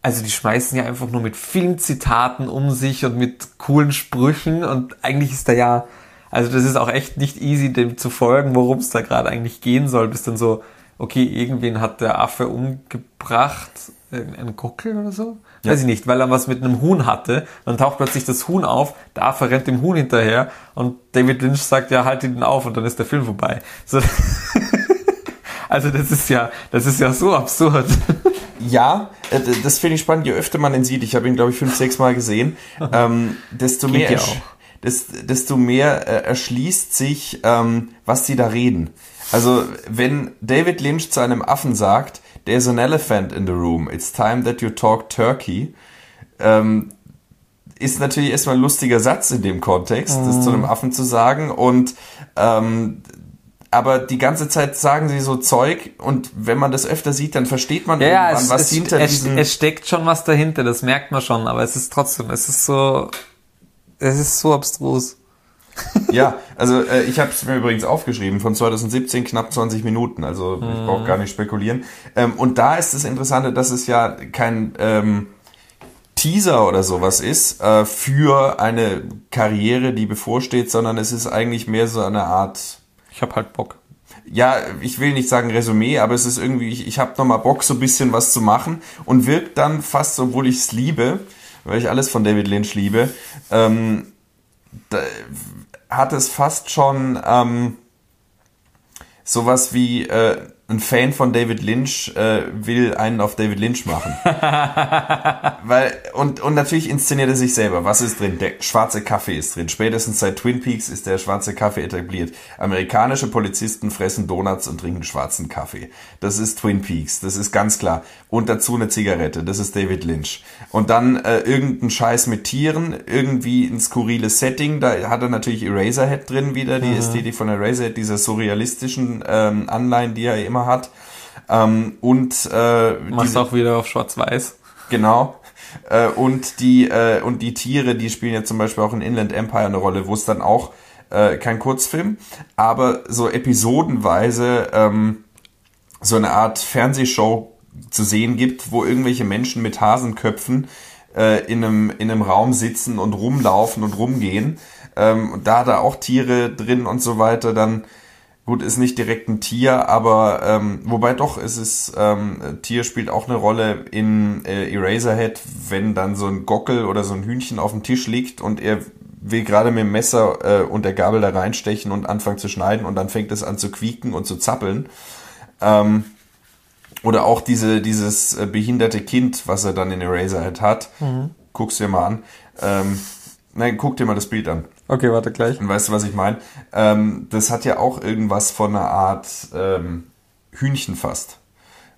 Also die schmeißen ja einfach nur mit Filmzitaten um sich und mit coolen Sprüchen und eigentlich ist da ja, also das ist auch echt nicht easy, dem zu folgen, worum es da gerade eigentlich gehen soll, bis dann so, okay, irgendwen hat der Affe umgebracht, ein Gockel oder so? Ja. Weiß ich nicht, weil er was mit einem Huhn hatte, dann taucht plötzlich das Huhn auf, der Affe rennt dem Huhn hinterher und David Lynch sagt, ja, halt ihn auf und dann ist der Film vorbei. So, [laughs] also das ist ja, das ist ja so absurd. Ja, äh, das finde ich spannend. Je öfter man ihn sieht, ich habe ihn, glaube ich, fünf, sechs Mal gesehen, ähm, desto, mehr ja ersch- desto mehr äh, erschließt sich, ähm, was die da reden. Also, wenn David Lynch zu einem Affen sagt, there's an elephant in the room, it's time that you talk turkey, ähm, ist natürlich erstmal ein lustiger Satz in dem Kontext, das zu einem Affen zu sagen. Und ähm, aber die ganze Zeit sagen sie so Zeug. Und wenn man das öfter sieht, dann versteht man Ja, es, was es, hinter es, diesen es steckt schon was dahinter, das merkt man schon, aber es ist trotzdem, es ist so, es ist so abstrus. Ja, also äh, ich habe es mir übrigens aufgeschrieben, von 2017 knapp 20 Minuten, also ich brauche gar nicht spekulieren. Ähm, und da ist das Interessante, dass es ja kein ähm, Teaser oder sowas ist äh, für eine Karriere, die bevorsteht, sondern es ist eigentlich mehr so eine Art Ich hab halt Bock. ja, ich will nicht sagen Resümee, aber es ist irgendwie, ich, ich habe nochmal Bock, so ein bisschen was zu machen und wirkt dann fast, obwohl ich es liebe, weil ich alles von David Lynch liebe, ähm, da, hat es fast schon ähm, sowas wie äh, ein Fan von David Lynch äh, will einen auf David Lynch machen. [laughs] Weil, und, und natürlich inszeniert er sich selber. Was ist drin? Der schwarze Kaffee ist drin. Spätestens seit Twin Peaks ist der schwarze Kaffee etabliert. Amerikanische Polizisten fressen Donuts und trinken schwarzen Kaffee. Das ist Twin Peaks. Das ist ganz klar. Und dazu eine Zigarette. Das ist David Lynch. Und dann äh, irgendein Scheiß mit Tieren. Irgendwie ein skurriles Setting. Da hat er natürlich Eraserhead drin wieder. Die Ästhetik von Eraserhead. Diese surrealistischen ähm, Anleihen, die er immer hat. Ähm, und äh, Machst diese- auch wieder auf Schwarz-Weiß. Genau. Äh, und die äh, und die Tiere, die spielen ja zum Beispiel auch in Inland Empire eine Rolle, wo es dann auch äh, kein Kurzfilm, aber so episodenweise ähm, so eine Art Fernsehshow zu sehen gibt, wo irgendwelche Menschen mit Hasenköpfen äh, in einem in einem Raum sitzen und rumlaufen und rumgehen. Ähm, und da hat er auch Tiere drin und so weiter. Dann Gut, ist nicht direkt ein Tier, aber ähm, wobei doch, es ist ähm, Tier spielt auch eine Rolle in äh, Eraserhead, wenn dann so ein Gockel oder so ein Hühnchen auf dem Tisch liegt und er will gerade mit dem Messer äh, und der Gabel da reinstechen und anfangen zu schneiden und dann fängt es an zu quieken und zu zappeln. Ähm, oder auch diese, dieses äh, behinderte Kind, was er dann in Eraserhead hat. Guck's dir mal an. Ähm, nein, guck dir mal das Bild an. Okay, warte gleich. Und weißt du, was ich meine? Ähm, das hat ja auch irgendwas von einer Art ähm, Hühnchen fast.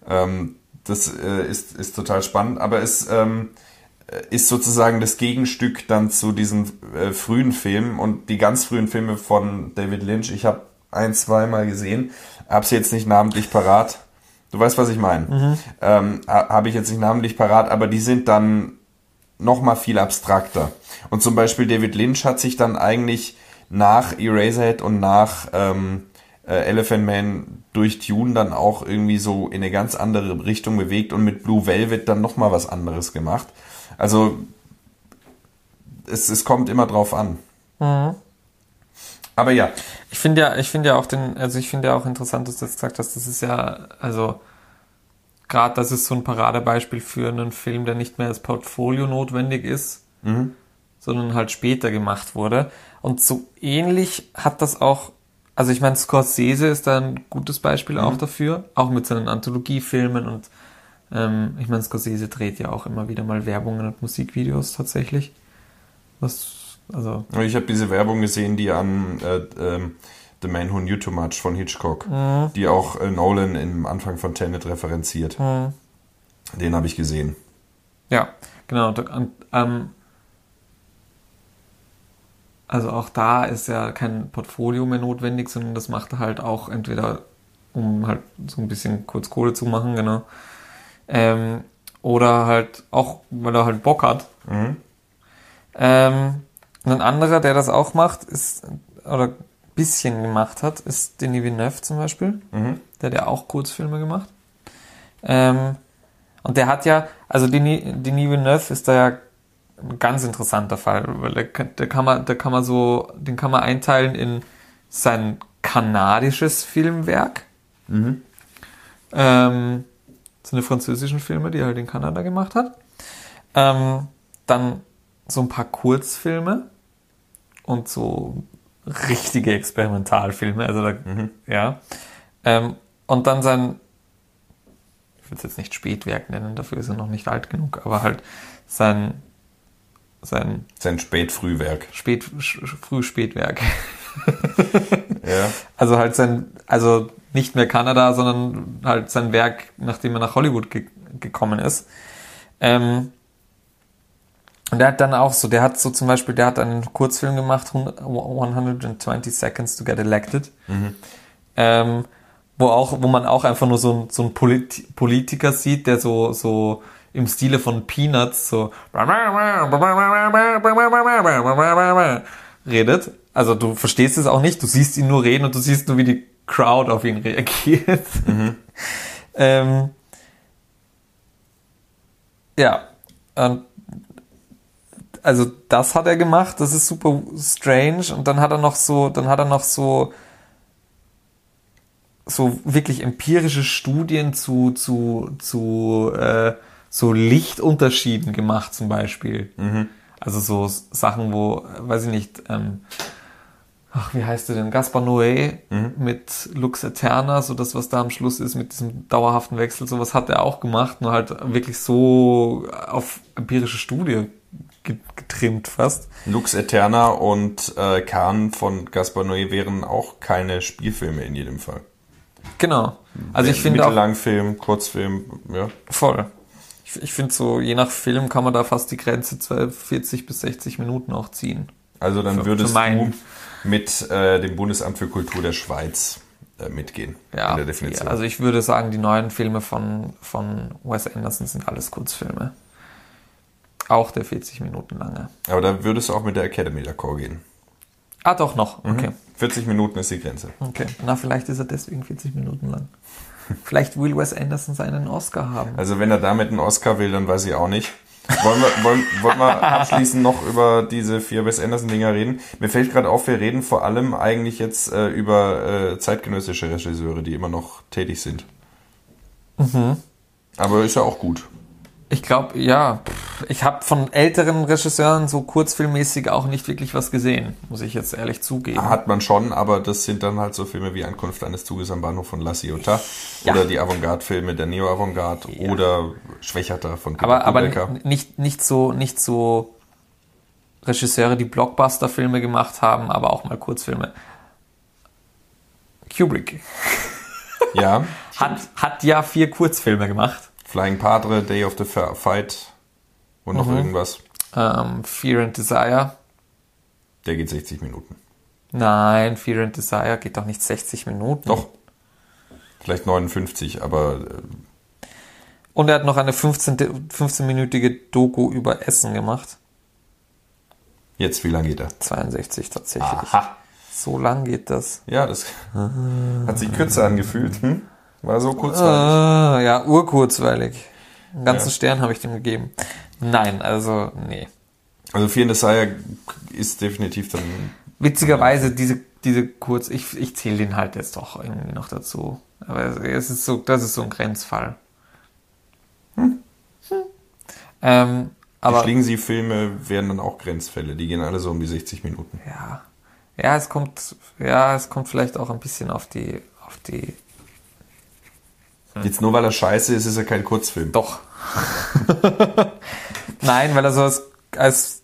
Ähm, das äh, ist, ist total spannend, aber es ähm, ist sozusagen das Gegenstück dann zu diesen äh, frühen Filmen und die ganz frühen Filme von David Lynch. Ich habe ein, zwei Mal gesehen, habe sie jetzt nicht namentlich parat. Du weißt, was ich meine. Ähm, ha- habe ich jetzt nicht namentlich parat, aber die sind dann noch mal viel abstrakter. Und zum Beispiel David Lynch hat sich dann eigentlich nach Eraserhead und nach ähm, äh, Elephant Man durch Dune dann auch irgendwie so in eine ganz andere Richtung bewegt und mit Blue Velvet dann noch mal was anderes gemacht. Also es, es kommt immer drauf an. Aber ja, Ich finde ja, ich finde ja auch den, also ich finde ja auch interessant, dass du jetzt gesagt hast, das ist ja, also gerade das ist so ein Paradebeispiel für einen Film, der nicht mehr als Portfolio notwendig ist, sondern halt später gemacht wurde. Und so ähnlich hat das auch, also ich meine, Scorsese ist da ein gutes Beispiel auch dafür, auch mit seinen Anthologiefilmen und ähm, ich meine, Scorsese dreht ja auch immer wieder mal Werbungen und Musikvideos tatsächlich. Was, also, ich habe diese Werbung gesehen, die an äh, ähm, The Man Who Knew Too Much von Hitchcock, die auch äh, Nolan im Anfang von Tenet referenziert. Den habe ich gesehen. Ja, genau. Und, ähm, also auch da ist ja kein Portfolio mehr notwendig, sondern das macht er halt auch entweder, um halt so ein bisschen kurz Kohle zu machen, genau. Ähm, oder halt auch, weil er halt Bock hat. Ähm, und ein anderer, der das auch macht, ist, oder bisschen gemacht hat, ist Denis Villeneuve zum Beispiel. Der hat ja auch Kurzfilme gemacht. Ähm, und der hat ja, also Denis, Denis Villeneuve ist da ja ein ganz interessanter Fall, weil der, kann- der kann man, der kann man so, den kann man einteilen in sein kanadisches Filmwerk. Ähm, seine französischen Filme, die er halt in Kanada gemacht hat. Ähm, dann so ein paar Kurzfilme und so richtige Experimentalfilme, also da, ja. Ähm, und dann sein, ich würde es jetzt nicht Spätwerk nennen, dafür ist er noch nicht alt genug, aber halt sein, sein Sein Spätfrühwerk. Spät, Sch- Früh-Spätwerk. [laughs] Ja. Also halt sein, also nicht mehr Kanada, sondern halt sein Werk, nachdem er nach Hollywood ge gekommen ist. Ähm, und der hat dann auch so, der hat so zum Beispiel, der hat einen Kurzfilm gemacht, 100 120 Seconds to Get Elected, ähm, wo auch, wo man auch einfach nur so, ein- so einen Polit Politiker sieht, der so, so im Stile von Peanuts so redet. Also du verstehst es auch nicht, du siehst ihn nur reden und du siehst nur, wie die Crowd auf ihn reagiert. [laughs] ähm, ja, und also das hat er gemacht, das ist super strange und dann hat er noch so, dann hat er noch so so wirklich empirische Studien zu zu zu äh, so Lichtunterschieden gemacht zum Beispiel. Also so Sachen, wo, weiß ich nicht, ähm, ach, wie heißt der denn? Gaspar Noé mit Lux Eterna, so das, was da am Schluss ist mit diesem dauerhaften Wechsel, sowas hat er auch gemacht, nur halt wirklich so auf empirische Studie getrimmt fast. Lux Eterna und äh, Khan von Gaspar Noé wären auch keine Spielfilme in jedem Fall. Genau. Also ich finde auch Mittellangfilm, Kurzfilm, ja. voll. Ich, ich finde so, je nach Film kann man da fast die Grenze 12, 40 bis 60 Minuten auch ziehen. Also dann Für- würdest für du mit äh, dem Bundesamt für Kultur der Schweiz äh, mitgehen Ja, in der Definition. also ich würde sagen, die neuen Filme von, von Wes Anderson sind alles Kurzfilme. Auch der 40 Minuten lange. Aber da würdest du auch mit der Academy d'accord gehen. Ah, doch noch. Okay. 40 Minuten ist die Grenze. Okay. Na, vielleicht ist er deswegen 40 Minuten lang. Vielleicht will Wes Anderson seinen Oscar haben. Also wenn er damit einen Oscar will, dann weiß ich auch nicht. Wollen wir, wollen, wollen wir abschließend noch über diese vier Wes Anderson-Dinger reden? Mir fällt gerade auf, wir reden vor allem eigentlich jetzt äh, über äh, zeitgenössische Regisseure, die immer noch tätig sind. Mhm. Aber ist ja auch gut. Ich glaube, ja. Ich habe von älteren Regisseuren so kurzfilmmäßig auch nicht wirklich was gesehen, muss ich jetzt ehrlich zugeben. Hat man schon, aber das sind dann halt so Filme wie Ankunft eines Zuges am Bahnhof von La Ciotat Ja. oder die Avantgarde-Filme der Neo-Avantgarde oder Schwächerter von aber aber Kubecker. nicht, nicht so nicht so Regisseure, die Blockbuster-Filme gemacht haben, aber auch mal Kurzfilme. Kubrick Ja, [laughs] hat, hat ja vier Kurzfilme gemacht. Flying Padre, Day of the Fight und Mhm. noch irgendwas. Ähm, Fear and Desire. Der geht 60 Minuten. Nein, Fear and Desire geht doch nicht 60 Minuten. Doch. Vielleicht 59, aber äh, Und er hat noch eine 15 15-minütige Doku über Essen gemacht. jetzt, wie lange geht er? 62 tatsächlich. Aha. So lang geht das. Ja, das [laughs] hat sich kürzer angefühlt. Hm? War so kurzweilig. Ah, ja, urkurzweilig. Einen ganzen Ja. Stern habe ich dem gegeben. Nein, also, nee. Also Fear and Desire ist definitiv dann Witzigerweise, diese, diese kurz, ich, ich zähle den halt jetzt doch irgendwie noch dazu. Aber es ist so, das ist so ein Grenzfall. Ähm, Die aber Schlingensief-Filme werden dann auch Grenzfälle. Die gehen alle so um die 60 Minuten. ja, ja, es kommt, ja, es kommt vielleicht auch ein bisschen auf die, auf die, Jetzt nur weil er scheiße ist, ist er kein Kurzfilm. doch. [laughs] Nein, weil er so als, als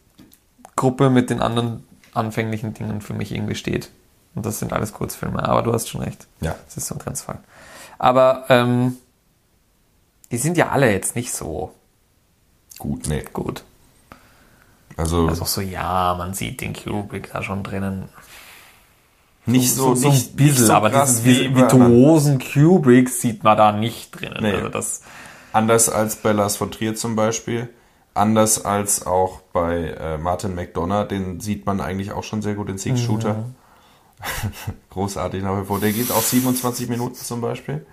Gruppe mit den anderen anfänglichen Dingen für mich irgendwie steht. Und das sind alles Kurzfilme, aber du hast schon recht. Ja. Das ist so ein Grenzfall. Aber ähm, die sind ja alle jetzt nicht so Gut, nee. gut. Also, Also so, ja, man sieht den Kubrick da schon drinnen. Nicht so, so nicht, ein bisschen, nicht so aber krass wie virtuosen Kubrick sieht man da nicht drinnen. Nee. Also das, Anders als bei Lars von Trier zum Beispiel. Anders als auch bei äh, Martin McDonough, den sieht man eigentlich auch schon sehr gut in Six Shooter. Mhm. [laughs] Großartig nach wie vor. Der geht auch 27 Minuten zum Beispiel.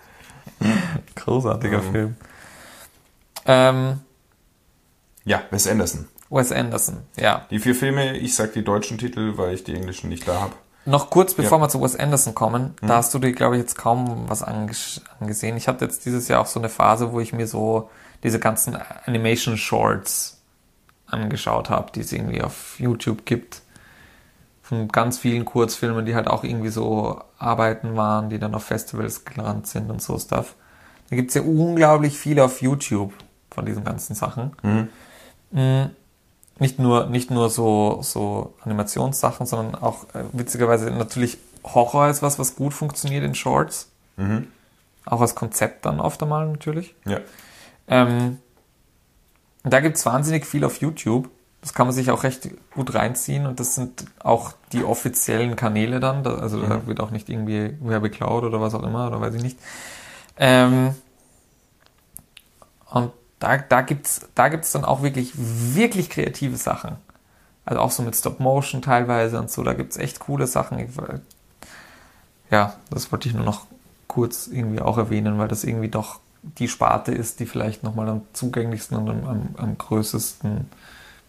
großartiger Ähm. Film. Ähm, Ja, Wes Anderson. Wes Anderson, ja. Die vier Filme, ich sag die deutschen Titel, weil ich die englischen nicht da habe. Noch kurz, bevor Ja. wir zu Wes Anderson kommen, da hast du dir, glaube ich, jetzt kaum was anges angesehen. Ich hatte jetzt dieses Jahr auch so eine Phase, wo ich mir so diese ganzen Animation Shorts angeschaut habe, die es irgendwie auf YouTube gibt. Von ganz vielen Kurzfilmen, die halt auch irgendwie so Arbeiten waren, die dann auf Festivals gelandet sind und so Stuff. Da gibt's ja unglaublich viel auf YouTube von diesen ganzen Sachen. Mm, Nicht nur, nicht nur so, so Animationssachen, sondern auch äh, witzigerweise natürlich Horror ist was, was gut funktioniert in Shorts. Auch als Konzept dann oft einmal natürlich. Ja. Ähm, da gibt's wahnsinnig viel auf YouTube. Das kann man sich auch recht gut reinziehen und das sind auch die offiziellen Kanäle dann. Da, also da wird auch nicht irgendwie Werbe geklaut oder was auch immer oder weiß ich nicht. Ähm, und da, da gibt's da gibt's dann auch wirklich, wirklich kreative Sachen. Also auch so mit Stop Motion teilweise und so. Da gibt's echt coole Sachen. Ich, ja, das wollte ich nur noch kurz irgendwie auch erwähnen, weil das irgendwie doch die Sparte ist, die vielleicht nochmal am zugänglichsten und am, am, am größtesten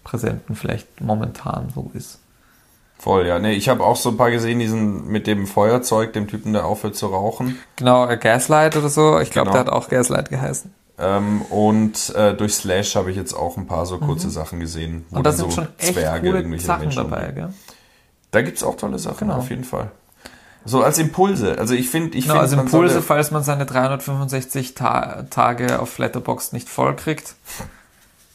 präsenten vielleicht momentan so ist. Voll, ja. Nee, ich habe auch so ein paar gesehen, diesen mit dem Feuerzeug, dem Typen, der aufhört zu rauchen. Genau, äh, Gaslight oder so. Ich glaube, Genau. der hat auch Gaslight geheißen. Ähm, und äh, durch Slash habe ich jetzt auch ein paar so kurze Sachen gesehen. wo Mhm. Und da dann sind so schon echt Zwerge coole irgendwelche Sachen Menschen dabei, gell? Da gibt's auch tolle Sachen, Genau. auf jeden Fall. So als Impulse. Also ich finde, ich Genau, finde, also man Impulse, sollte- falls man seine 365 Ta Tage auf Letterboxd nicht voll kriegt.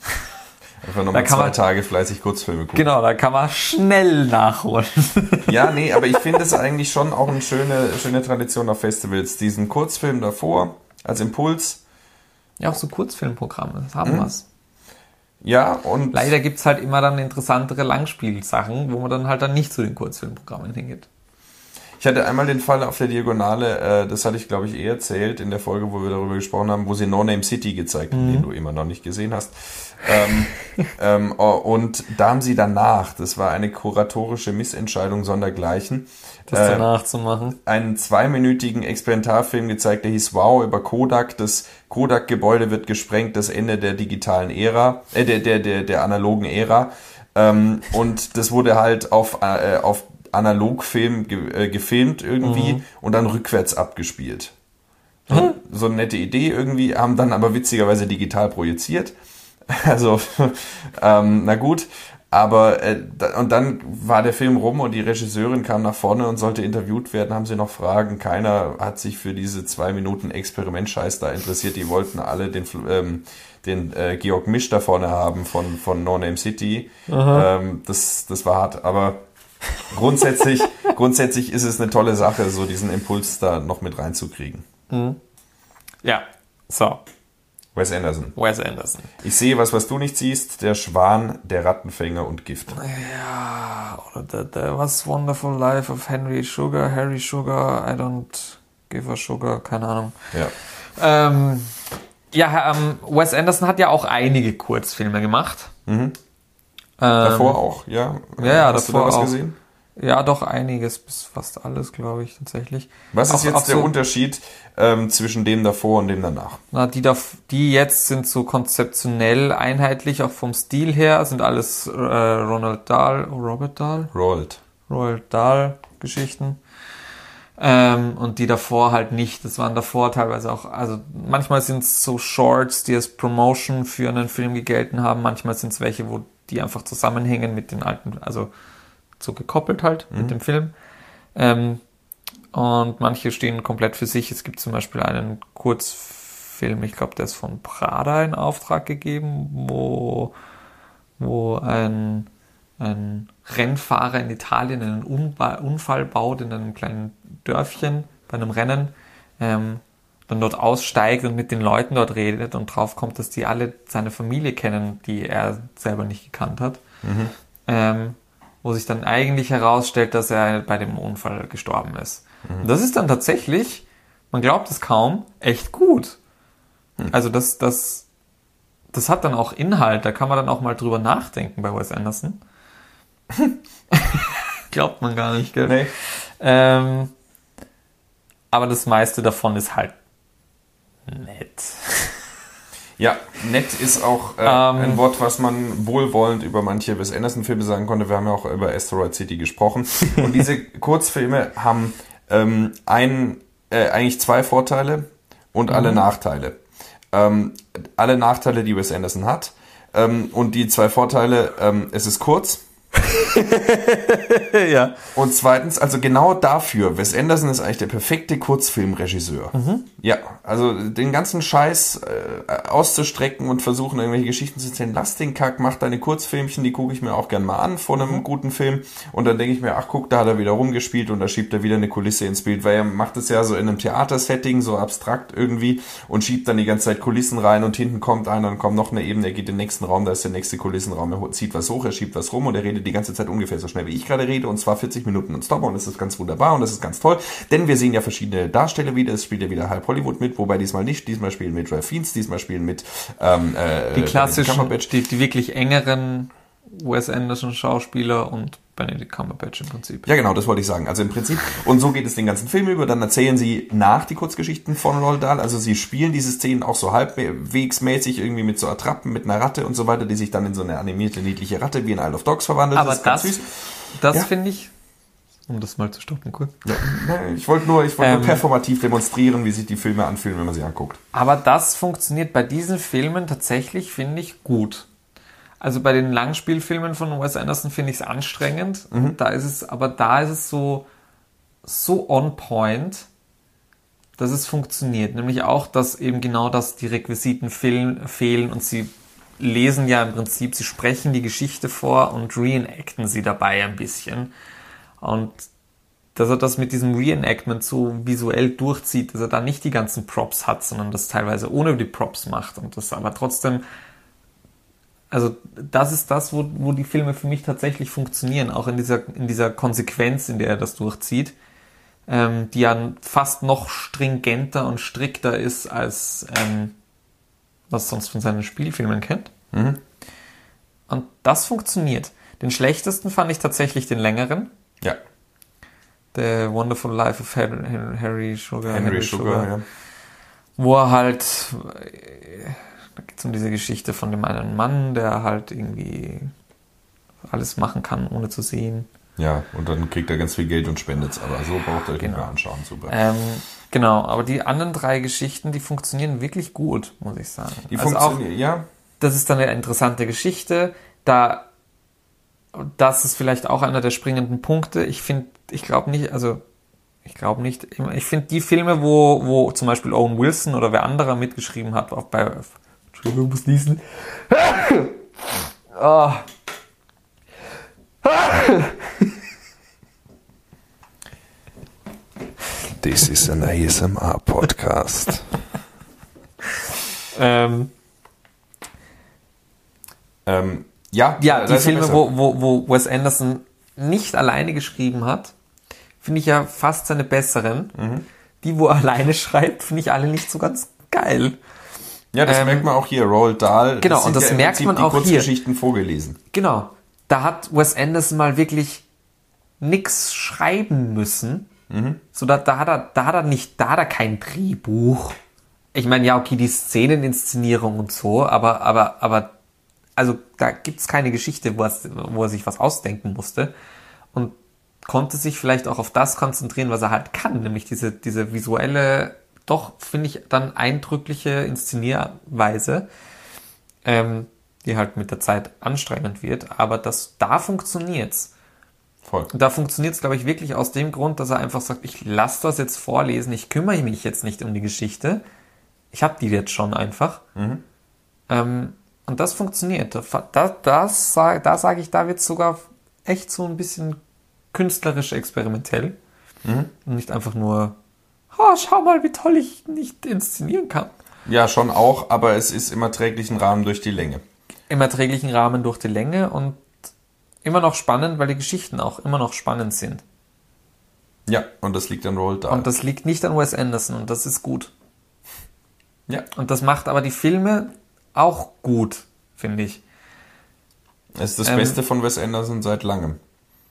[laughs] einfach nochmal kann zwei man- Tage fleißig Kurzfilme gucken. Genau, da kann man schnell nachholen. [laughs] Ja, nee, aber ich [laughs] finde es eigentlich schon auch eine schöne, schöne Tradition auf Festivals. Diesen Kurzfilm davor als Impuls. Ja, auch so Kurzfilmprogramme, das haben Mhm. wir's. Ja, und Leider gibt's halt immer dann interessantere Langspielsachen, wo man dann halt dann nicht zu den Kurzfilmprogrammen hingeht. Ich hatte einmal den Fall auf der Diagonale, äh, das hatte ich glaube ich eh erzählt in der Folge, wo wir darüber gesprochen haben, wo sie No Name City gezeigt haben, den du immer noch nicht gesehen hast. Ähm, ähm, oh, und da haben sie danach, das war eine kuratorische Missentscheidung sondergleichen, Das äh, danach zu machen. einen zweiminütigen Experimentalfilm gezeigt, der hieß Wow über Kodak. Das Kodak-Gebäude wird gesprengt, das Ende der digitalen Ära, äh, der, der, der, der analogen Ära. Ähm, und das wurde halt auf, äh, auf Analogfilm ge äh, gefilmt irgendwie und dann rückwärts abgespielt. So eine nette Idee irgendwie, haben dann aber witzigerweise digital projiziert. [laughs] Also, ähm, na gut. Aber äh, und dann war der Film rum und die Regisseurin kam nach vorne und sollte interviewt werden. Haben sie noch Fragen? Keiner hat sich für diese zwei Minuten Experiment-Scheiß da interessiert. Die wollten alle den ähm, den äh, Georg Misch da vorne haben von von No Name City. Ähm, das das war hart, aber grundsätzlich [laughs] grundsätzlich ist es eine tolle Sache, so diesen Impuls da noch mit reinzukriegen. Ja, so, Wes Anderson. Wes Anderson. Ich sehe was, was du nicht siehst. Der Schwan, der Rattenfänger und Gift. Ja, oder the, the Was Wonderful Life of Henry Sugar, Harry Sugar, I don't give a sugar, keine Ahnung. Ja. Ähm, ja, ähm, Wes Anderson hat ja auch einige Kurzfilme gemacht. Ähm, Davor auch, ja. ja, ja, Hast davor du da was auch. gesehen? Ja, doch einiges, bis fast alles, glaube ich, tatsächlich. Was ist Auch- jetzt auch der so- Unterschied ähm, zwischen dem davor und dem danach? Na, die, da, die jetzt sind so konzeptionell einheitlich, auch vom Stil her, sind alles äh, Ronald Dahl, Robert Dahl, Rolled. Roald Dahl Geschichten. Ähm, und die davor halt nicht. Das waren davor teilweise auch, also manchmal sind es so Shorts, die als Promotion für einen Film gegelten haben. Manchmal sind es welche, wo die einfach zusammenhängen mit den alten, also so gekoppelt halt mit dem Film. Ähm, und manche stehen komplett für sich. Es gibt zum Beispiel einen Kurzfilm, ich glaube, der ist von Prada in Auftrag gegeben, wo, wo ein ein Rennfahrer in Italien einen Unfall baut in einem kleinen Dörfchen bei einem Rennen, ähm, dann dort aussteigt und mit den Leuten dort redet und drauf kommt, dass die alle seine Familie kennen, die er selber nicht gekannt hat. Mhm. Ähm, wo sich dann eigentlich herausstellt, dass er bei dem Unfall gestorben ist. Mhm. Das ist dann tatsächlich, man glaubt es kaum, echt gut. Mhm. Also das, das, das hat dann auch Inhalt, da kann man dann auch mal drüber nachdenken bei Wes Anderson. [laughs] Glaubt man gar nicht, gell? Nee. Ähm, aber das meiste davon ist halt nett. [laughs] Ja, nett ist auch äh, ähm, ein Wort, was man wohlwollend über manche Wes Anderson-Filme sagen konnte. Wir haben ja auch über Asteroid City gesprochen. [laughs] Und diese Kurzfilme haben ähm, ein, äh, eigentlich zwei Vorteile und alle mhm. Nachteile. Ähm, alle Nachteile, die Wes Anderson hat. Ähm, und die zwei Vorteile, ähm, es ist kurz [laughs] ja. Und zweitens, also genau dafür, Wes Anderson ist eigentlich der perfekte Kurzfilmregisseur. Mhm. Ja, also den ganzen Scheiß äh, auszustrecken und versuchen, irgendwelche Geschichten zu erzählen. Lass den Kack, mach deine Kurzfilmchen, die gucke ich mir auch gern mal an vor einem mhm. guten Film. Und dann denke ich mir, ach guck, da hat er wieder rumgespielt und da schiebt er wieder eine Kulisse ins Bild, weil er macht es ja so in einem Theatersetting, so abstrakt irgendwie und schiebt dann die ganze Zeit Kulissen rein und hinten kommt einer, dann kommt noch eine Ebene, er geht in den nächsten Raum, da ist der nächste Kulissenraum, er zieht was hoch, er schiebt was rum und er redet die ganze Zeit ungefähr so schnell wie ich gerade rede und zwar 40 Minuten und Stop und das ist ganz wunderbar und das ist ganz toll, denn wir sehen ja verschiedene Darsteller wieder, es spielt ja wieder halb Hollywood mit, wobei diesmal nicht, diesmal spielen mit Ralph Fiennes, diesmal spielen mit ähm, äh, die klassischen, die, die wirklich engeren Wes Anderson Schauspieler und Benedict Cumberbatch im Prinzip. Ja, genau, das wollte ich sagen. Also im Prinzip, und so geht es den ganzen Film über. Dann erzählen sie nach die Kurzgeschichten von Roald Dahl. Also sie spielen diese Szenen auch so halbwegsmäßig irgendwie mit so Attrappen, mit einer Ratte und so weiter, die sich dann in so eine animierte, niedliche Ratte wie in Isle of Dogs verwandelt. Aber das, das, das ja? finde ich, um das mal zu stoppen, kurz. Ja, ich wollte nur, ich wollte ähm, nur performativ demonstrieren, wie sich die Filme anfühlen, wenn man sie anguckt. Aber das funktioniert bei diesen Filmen tatsächlich, finde ich, gut. Also bei den Langspielfilmen von Wes Anderson finde ich es anstrengend. Mhm. Da ist es, aber da ist es so, so on point, dass es funktioniert. Nämlich auch, dass eben genau das die Requisiten fehlen und sie lesen ja im Prinzip, sie sprechen die Geschichte vor und reenacten sie dabei ein bisschen. Und dass er das mit diesem Reenactment so visuell durchzieht, dass er da nicht die ganzen Props hat, sondern das teilweise ohne die Props macht und das aber trotzdem also das ist das, wo, wo die Filme für mich tatsächlich funktionieren, auch in dieser, in dieser Konsequenz, in der er das durchzieht, ähm, die ja fast noch stringenter und strikter ist, als ähm, was sonst von seinen Spielfilmen kennt. Mhm. Und das funktioniert. Den schlechtesten fand ich tatsächlich den längeren. Ja. The Wonderful Life of Harry, Harry Sugar. Henry, Henry Sugar, Sugar, ja. Wo er halt da geht es um diese Geschichte von dem einen Mann, der halt irgendwie alles machen kann, ohne zu sehen. Ja, und dann kriegt er ganz viel Geld und spendet es, aber so braucht er genau. den anschauen, super. Ähm, genau, aber die anderen drei Geschichten, die funktionieren wirklich gut, muss ich sagen. Die also funktionieren, ja. Das ist dann eine interessante Geschichte. Da, das ist vielleicht auch einer der springenden Punkte. Ich finde, ich glaube nicht, also ich glaube nicht. Ich finde die Filme, wo, wo zum Beispiel Owen Wilson oder wer anderer mitgeschrieben hat, auch bei Entschuldigung, muss niesen. oh. This is an ASMR Podcast. ähm, ähm, ja, ja die Filme, wo, wo, wo Wes Anderson nicht alleine geschrieben hat, finde ich ja fast seine besseren. Mhm. Die, wo er alleine [laughs] schreibt, finde ich alle nicht so ganz geil. Ja, das ähm, merkt man auch hier, Roald Dahl. Genau, und das ja merkt man auch hier. Kurzgeschichten vorgelesen. Genau. Da hat Wes Anderson mal wirklich nix schreiben müssen. Mhm. So, da, da, hat er, da hat er nicht, da hat er kein Drehbuch. Ich meine, ja, okay, die Szeneninszenierung und so, aber, aber, aber, also da gibt's keine Geschichte, wo er, wo er sich was ausdenken musste. Und konnte sich vielleicht auch auf das konzentrieren, was er halt kann, nämlich diese, diese visuelle doch, finde ich, dann eindrückliche Inszenierweise, ähm, die halt mit der Zeit anstrengend wird, aber das, da funktioniert's. Voll. Da funktioniert es, glaube ich, wirklich aus dem Grund, dass er einfach sagt, ich lasse das jetzt vorlesen, ich kümmere mich jetzt nicht um die Geschichte. Ich habe die jetzt schon einfach. Mhm. Ähm, Und das funktioniert. Da, da, das, da sage ich, da wird es sogar echt so ein bisschen künstlerisch experimentell. Mhm. Und nicht einfach nur, oh, schau mal, wie toll ich nicht inszenieren kann. Ja, schon auch, aber es ist im erträglichen Rahmen durch die Länge. Im erträglichen Rahmen durch die Länge und immer noch spannend, weil die Geschichten auch immer noch spannend sind. Ja, und das liegt an Roald Dahl. Und das liegt nicht an Wes Anderson und das ist gut. Ja. Und das macht aber die Filme auch gut, finde ich. Es ist das ähm, Beste von Wes Anderson seit langem.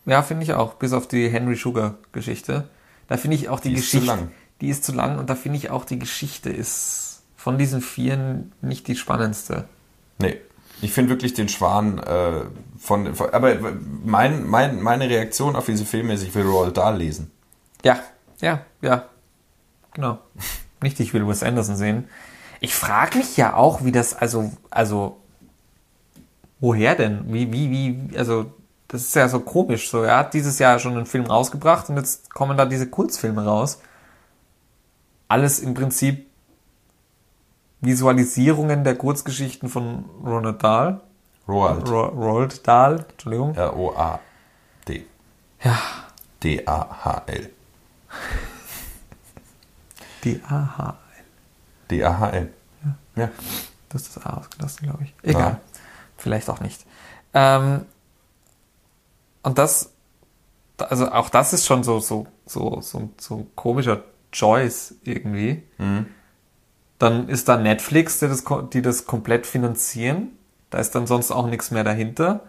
Ja, finde ich auch, bis auf die Henry Sugar Geschichte. Da finde ich auch die, die Geschichte. Die ist zu lang und da finde ich auch die Geschichte ist von diesen vieren nicht die spannendste. Nee. Ich finde wirklich den Schwan äh, von, von, Aber mein, mein, meine Reaktion auf diese Filme ist, ich will Roald Dahl lesen. Ja, ja, ja. Genau. [laughs] Nicht, ich will Wes Anderson sehen. Ich frage mich ja auch, wie das, also, also, woher denn? Wie, wie, wie, also, das ist ja so komisch. So, er hat dieses Jahr schon einen Film rausgebracht und jetzt kommen da diese Kurzfilme raus. Alles im Prinzip Visualisierungen der Kurzgeschichten von Ronald Dahl. Roald. Ro Roald Dahl, Entschuldigung. R-O-A-D. Ja. D-A-H-L. [laughs] D-A-H-L. D-A-H-L. Ja. ja. Das ist das A ausgelassen, glaube ich. Egal. Ja. Vielleicht auch nicht. Ähm, und das, also auch das ist schon so, so, so, so, so ein komischer Choice irgendwie. Mhm. Dann ist da Netflix, die das, die das komplett finanzieren. Da ist dann sonst auch nichts mehr dahinter.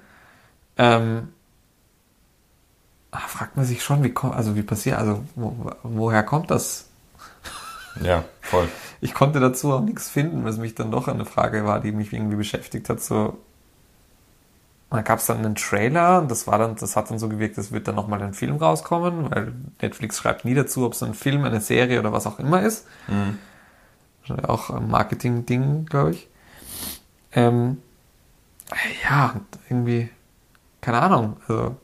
Ähm, ah, fragt man sich schon, wie kommt, also wie passiert, also wo, woher kommt das? Ja, voll. [laughs] Ich konnte dazu auch nichts finden, was mich dann doch eine Frage war, die mich irgendwie beschäftigt hat. So, da gab es dann einen Trailer und das war dann, das hat dann so gewirkt, es wird dann nochmal ein Film rauskommen, weil Netflix schreibt nie dazu, ob es ein Film, eine Serie oder was auch immer ist. Mhm. Auch ein Marketing-Ding, glaube ich. Ähm, ja, irgendwie, keine Ahnung. Also.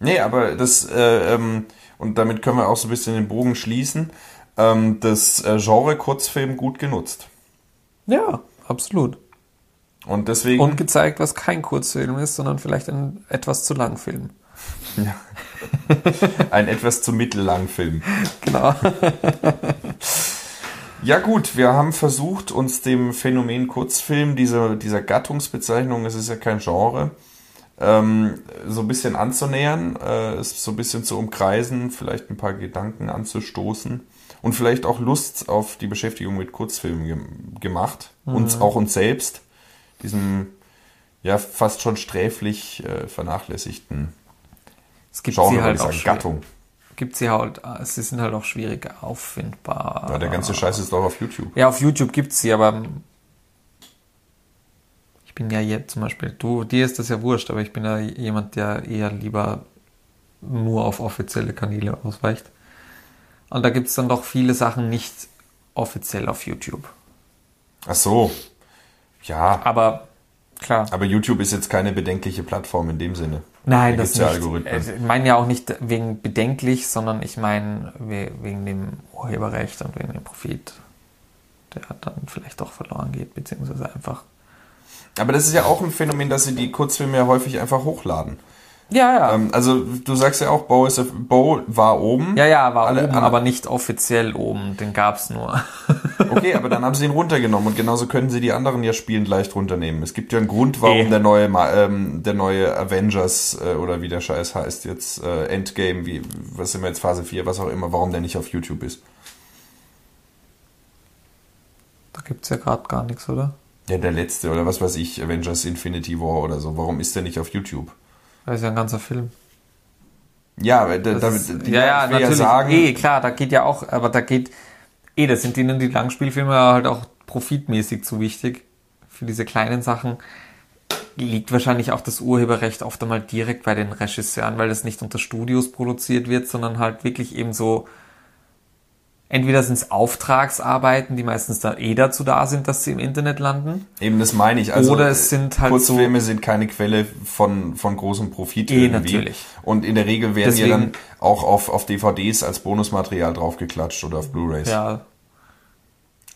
Nee, aber das, äh, ähm, und damit können wir auch so ein bisschen den Bogen schließen, ähm, das äh, Genre Kurzfilm gut genutzt. Ja, absolut. Und deswegen. Und gezeigt, was kein Kurzfilm ist, sondern vielleicht ein etwas zu lang Film. Ja. [laughs] ein etwas zu mittellang Film. Genau. [laughs] Ja gut, wir haben versucht, uns dem Phänomen Kurzfilm, dieser, dieser Gattungsbezeichnung, es ist ja kein Genre, ähm, so ein bisschen anzunähern, äh, es so ein bisschen zu umkreisen, vielleicht ein paar Gedanken anzustoßen und vielleicht auch Lust auf die Beschäftigung mit Kurzfilmen ge gemacht. Mhm. Uns auch uns selbst, diesem ja fast schon sträflich äh, vernachlässigten es gibt Genre, sie halt auch Gattung gibt sie halt, sie sind halt auch schwierig auffindbar. Ja, der ganze Scheiß ist doch auf YouTube. Ja, auf YouTube gibt es sie, aber ich bin ja jetzt zum Beispiel, du, dir ist das ja wurscht, aber ich bin ja jemand, der eher lieber nur auf offizielle Kanäle ausweicht. Und da gibt es dann doch viele Sachen nicht offiziell auf YouTube. Ach so. Ja. Aber klar. Aber YouTube ist jetzt keine bedenkliche Plattform in dem Sinne. Nein, da das nicht. Algorithmen. Ich meine ja auch nicht wegen bedenklich, sondern ich meine wegen dem Urheberrecht und wegen dem Profit, der dann vielleicht doch verloren geht, beziehungsweise einfach. Aber das ist ja auch ein Phänomen, dass sie die Kurzfilme ja häufig einfach hochladen. Ja, ja. Ähm, also du sagst ja auch, Bo, ist, Bo war oben. Ja, ja, war Alle, oben, aber nicht offiziell oben. Den gab's nur. [laughs] okay, aber dann haben sie ihn runtergenommen und genauso können sie die anderen ja spielend leicht runternehmen. Es gibt ja einen Grund, warum e. der neue ähm, der neue Avengers äh, oder wie der Scheiß heißt jetzt äh, Endgame, wie was sind wir jetzt Phase 4, was auch immer, warum der nicht auf YouTube ist. Da gibt's ja gerade gar nichts, oder? Ja, der letzte oder was weiß ich, Avengers Infinity War oder so. Warum ist der nicht auf YouTube? Das ist ja ein ganzer Film. Ja, da, damit, ja, ja, natürlich. Ja sagen, eh, klar, da geht ja auch, aber da geht, eh, das sind ihnen die Langspielfilme halt auch profitmäßig zu wichtig. Für diese kleinen Sachen liegt wahrscheinlich auch das Urheberrecht oft einmal direkt bei den Regisseuren, weil das nicht unter Studios produziert wird, sondern halt wirklich eben so Entweder sind es Auftragsarbeiten, die meistens da eh dazu da sind, dass sie im Internet landen. Eben, das meine ich. Also Oder es sind halt Kurzfilme so, sind keine Quelle von, von großem Profit eh, irgendwie. natürlich. Und in der Regel werden Deswegen, ja dann auch auf, auf DVDs als Bonusmaterial draufgeklatscht oder auf Blu-rays. Ja.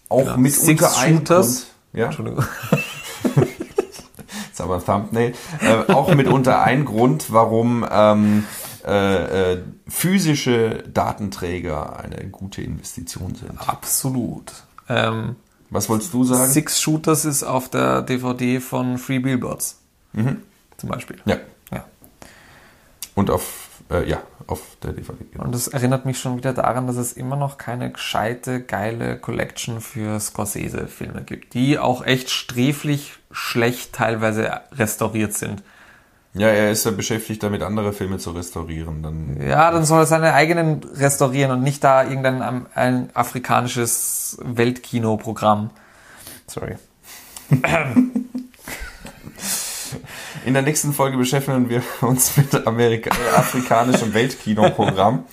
Auch genau. mit Six Shooters. Ja? Entschuldigung. [laughs] ist aber ein Thumbnail, äh, auch mitunter ein Grund, warum ähm, äh, äh, physische Datenträger eine gute Investition sind. Absolut. Ähm, Was wolltest du sagen? Six Shooters ist auf der DVD von Free Billboards. Zum Beispiel. Ja. ja. Und auf, äh, ja, auf der DVD. Genau. Und das erinnert mich schon wieder daran, dass es immer noch keine gescheite, geile Collection für Scorsese-Filme gibt, die auch echt sträflich schlecht teilweise restauriert sind. Ja, er ist ja beschäftigt damit, andere Filme zu restaurieren. Dann Ja, dann soll er seine eigenen restaurieren und nicht da irgendein am- ein afrikanisches Weltkinoprogramm. Sorry. In der nächsten Folge beschäftigen wir uns mit Amerika äh, afrikanischem Weltkinoprogramm.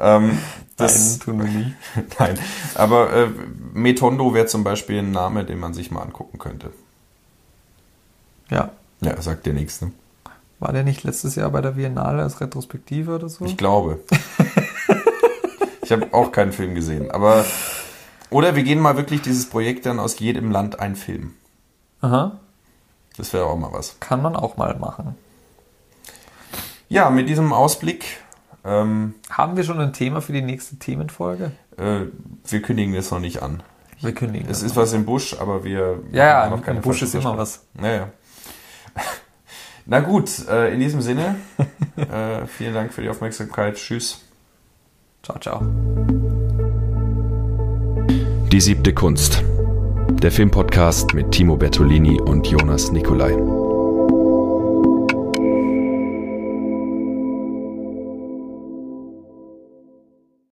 ähm, das, Nein, tun wir nie. [laughs] nein, aber äh, Metondo wäre zum Beispiel ein Name, den man sich mal angucken könnte. Ja. Ja, sagt dir nichts, ne? War der nicht letztes Jahr bei der Biennale als Retrospektive oder so? Ich glaube. [laughs] ich habe auch keinen Film gesehen, aber oder wir gehen mal wirklich dieses Projekt dann aus jedem Land ein Film. Aha. Das wäre auch mal was. Kann man auch mal machen. Ja, mit diesem Ausblick, ähm, Haben wir schon ein Thema für die nächste Themenfolge? äh, wir kündigen das noch nicht an. Wir kündigen. Es ist noch. was im Busch, aber wir Ja, ja, im Busch ist immer was. Naja. Na gut, äh, in diesem Sinne, äh, vielen Dank für die Aufmerksamkeit. Tschüss. Ciao, ciao. Die siebte Kunst. Der Filmpodcast mit Timo Bertolini und Jonas Nicolai.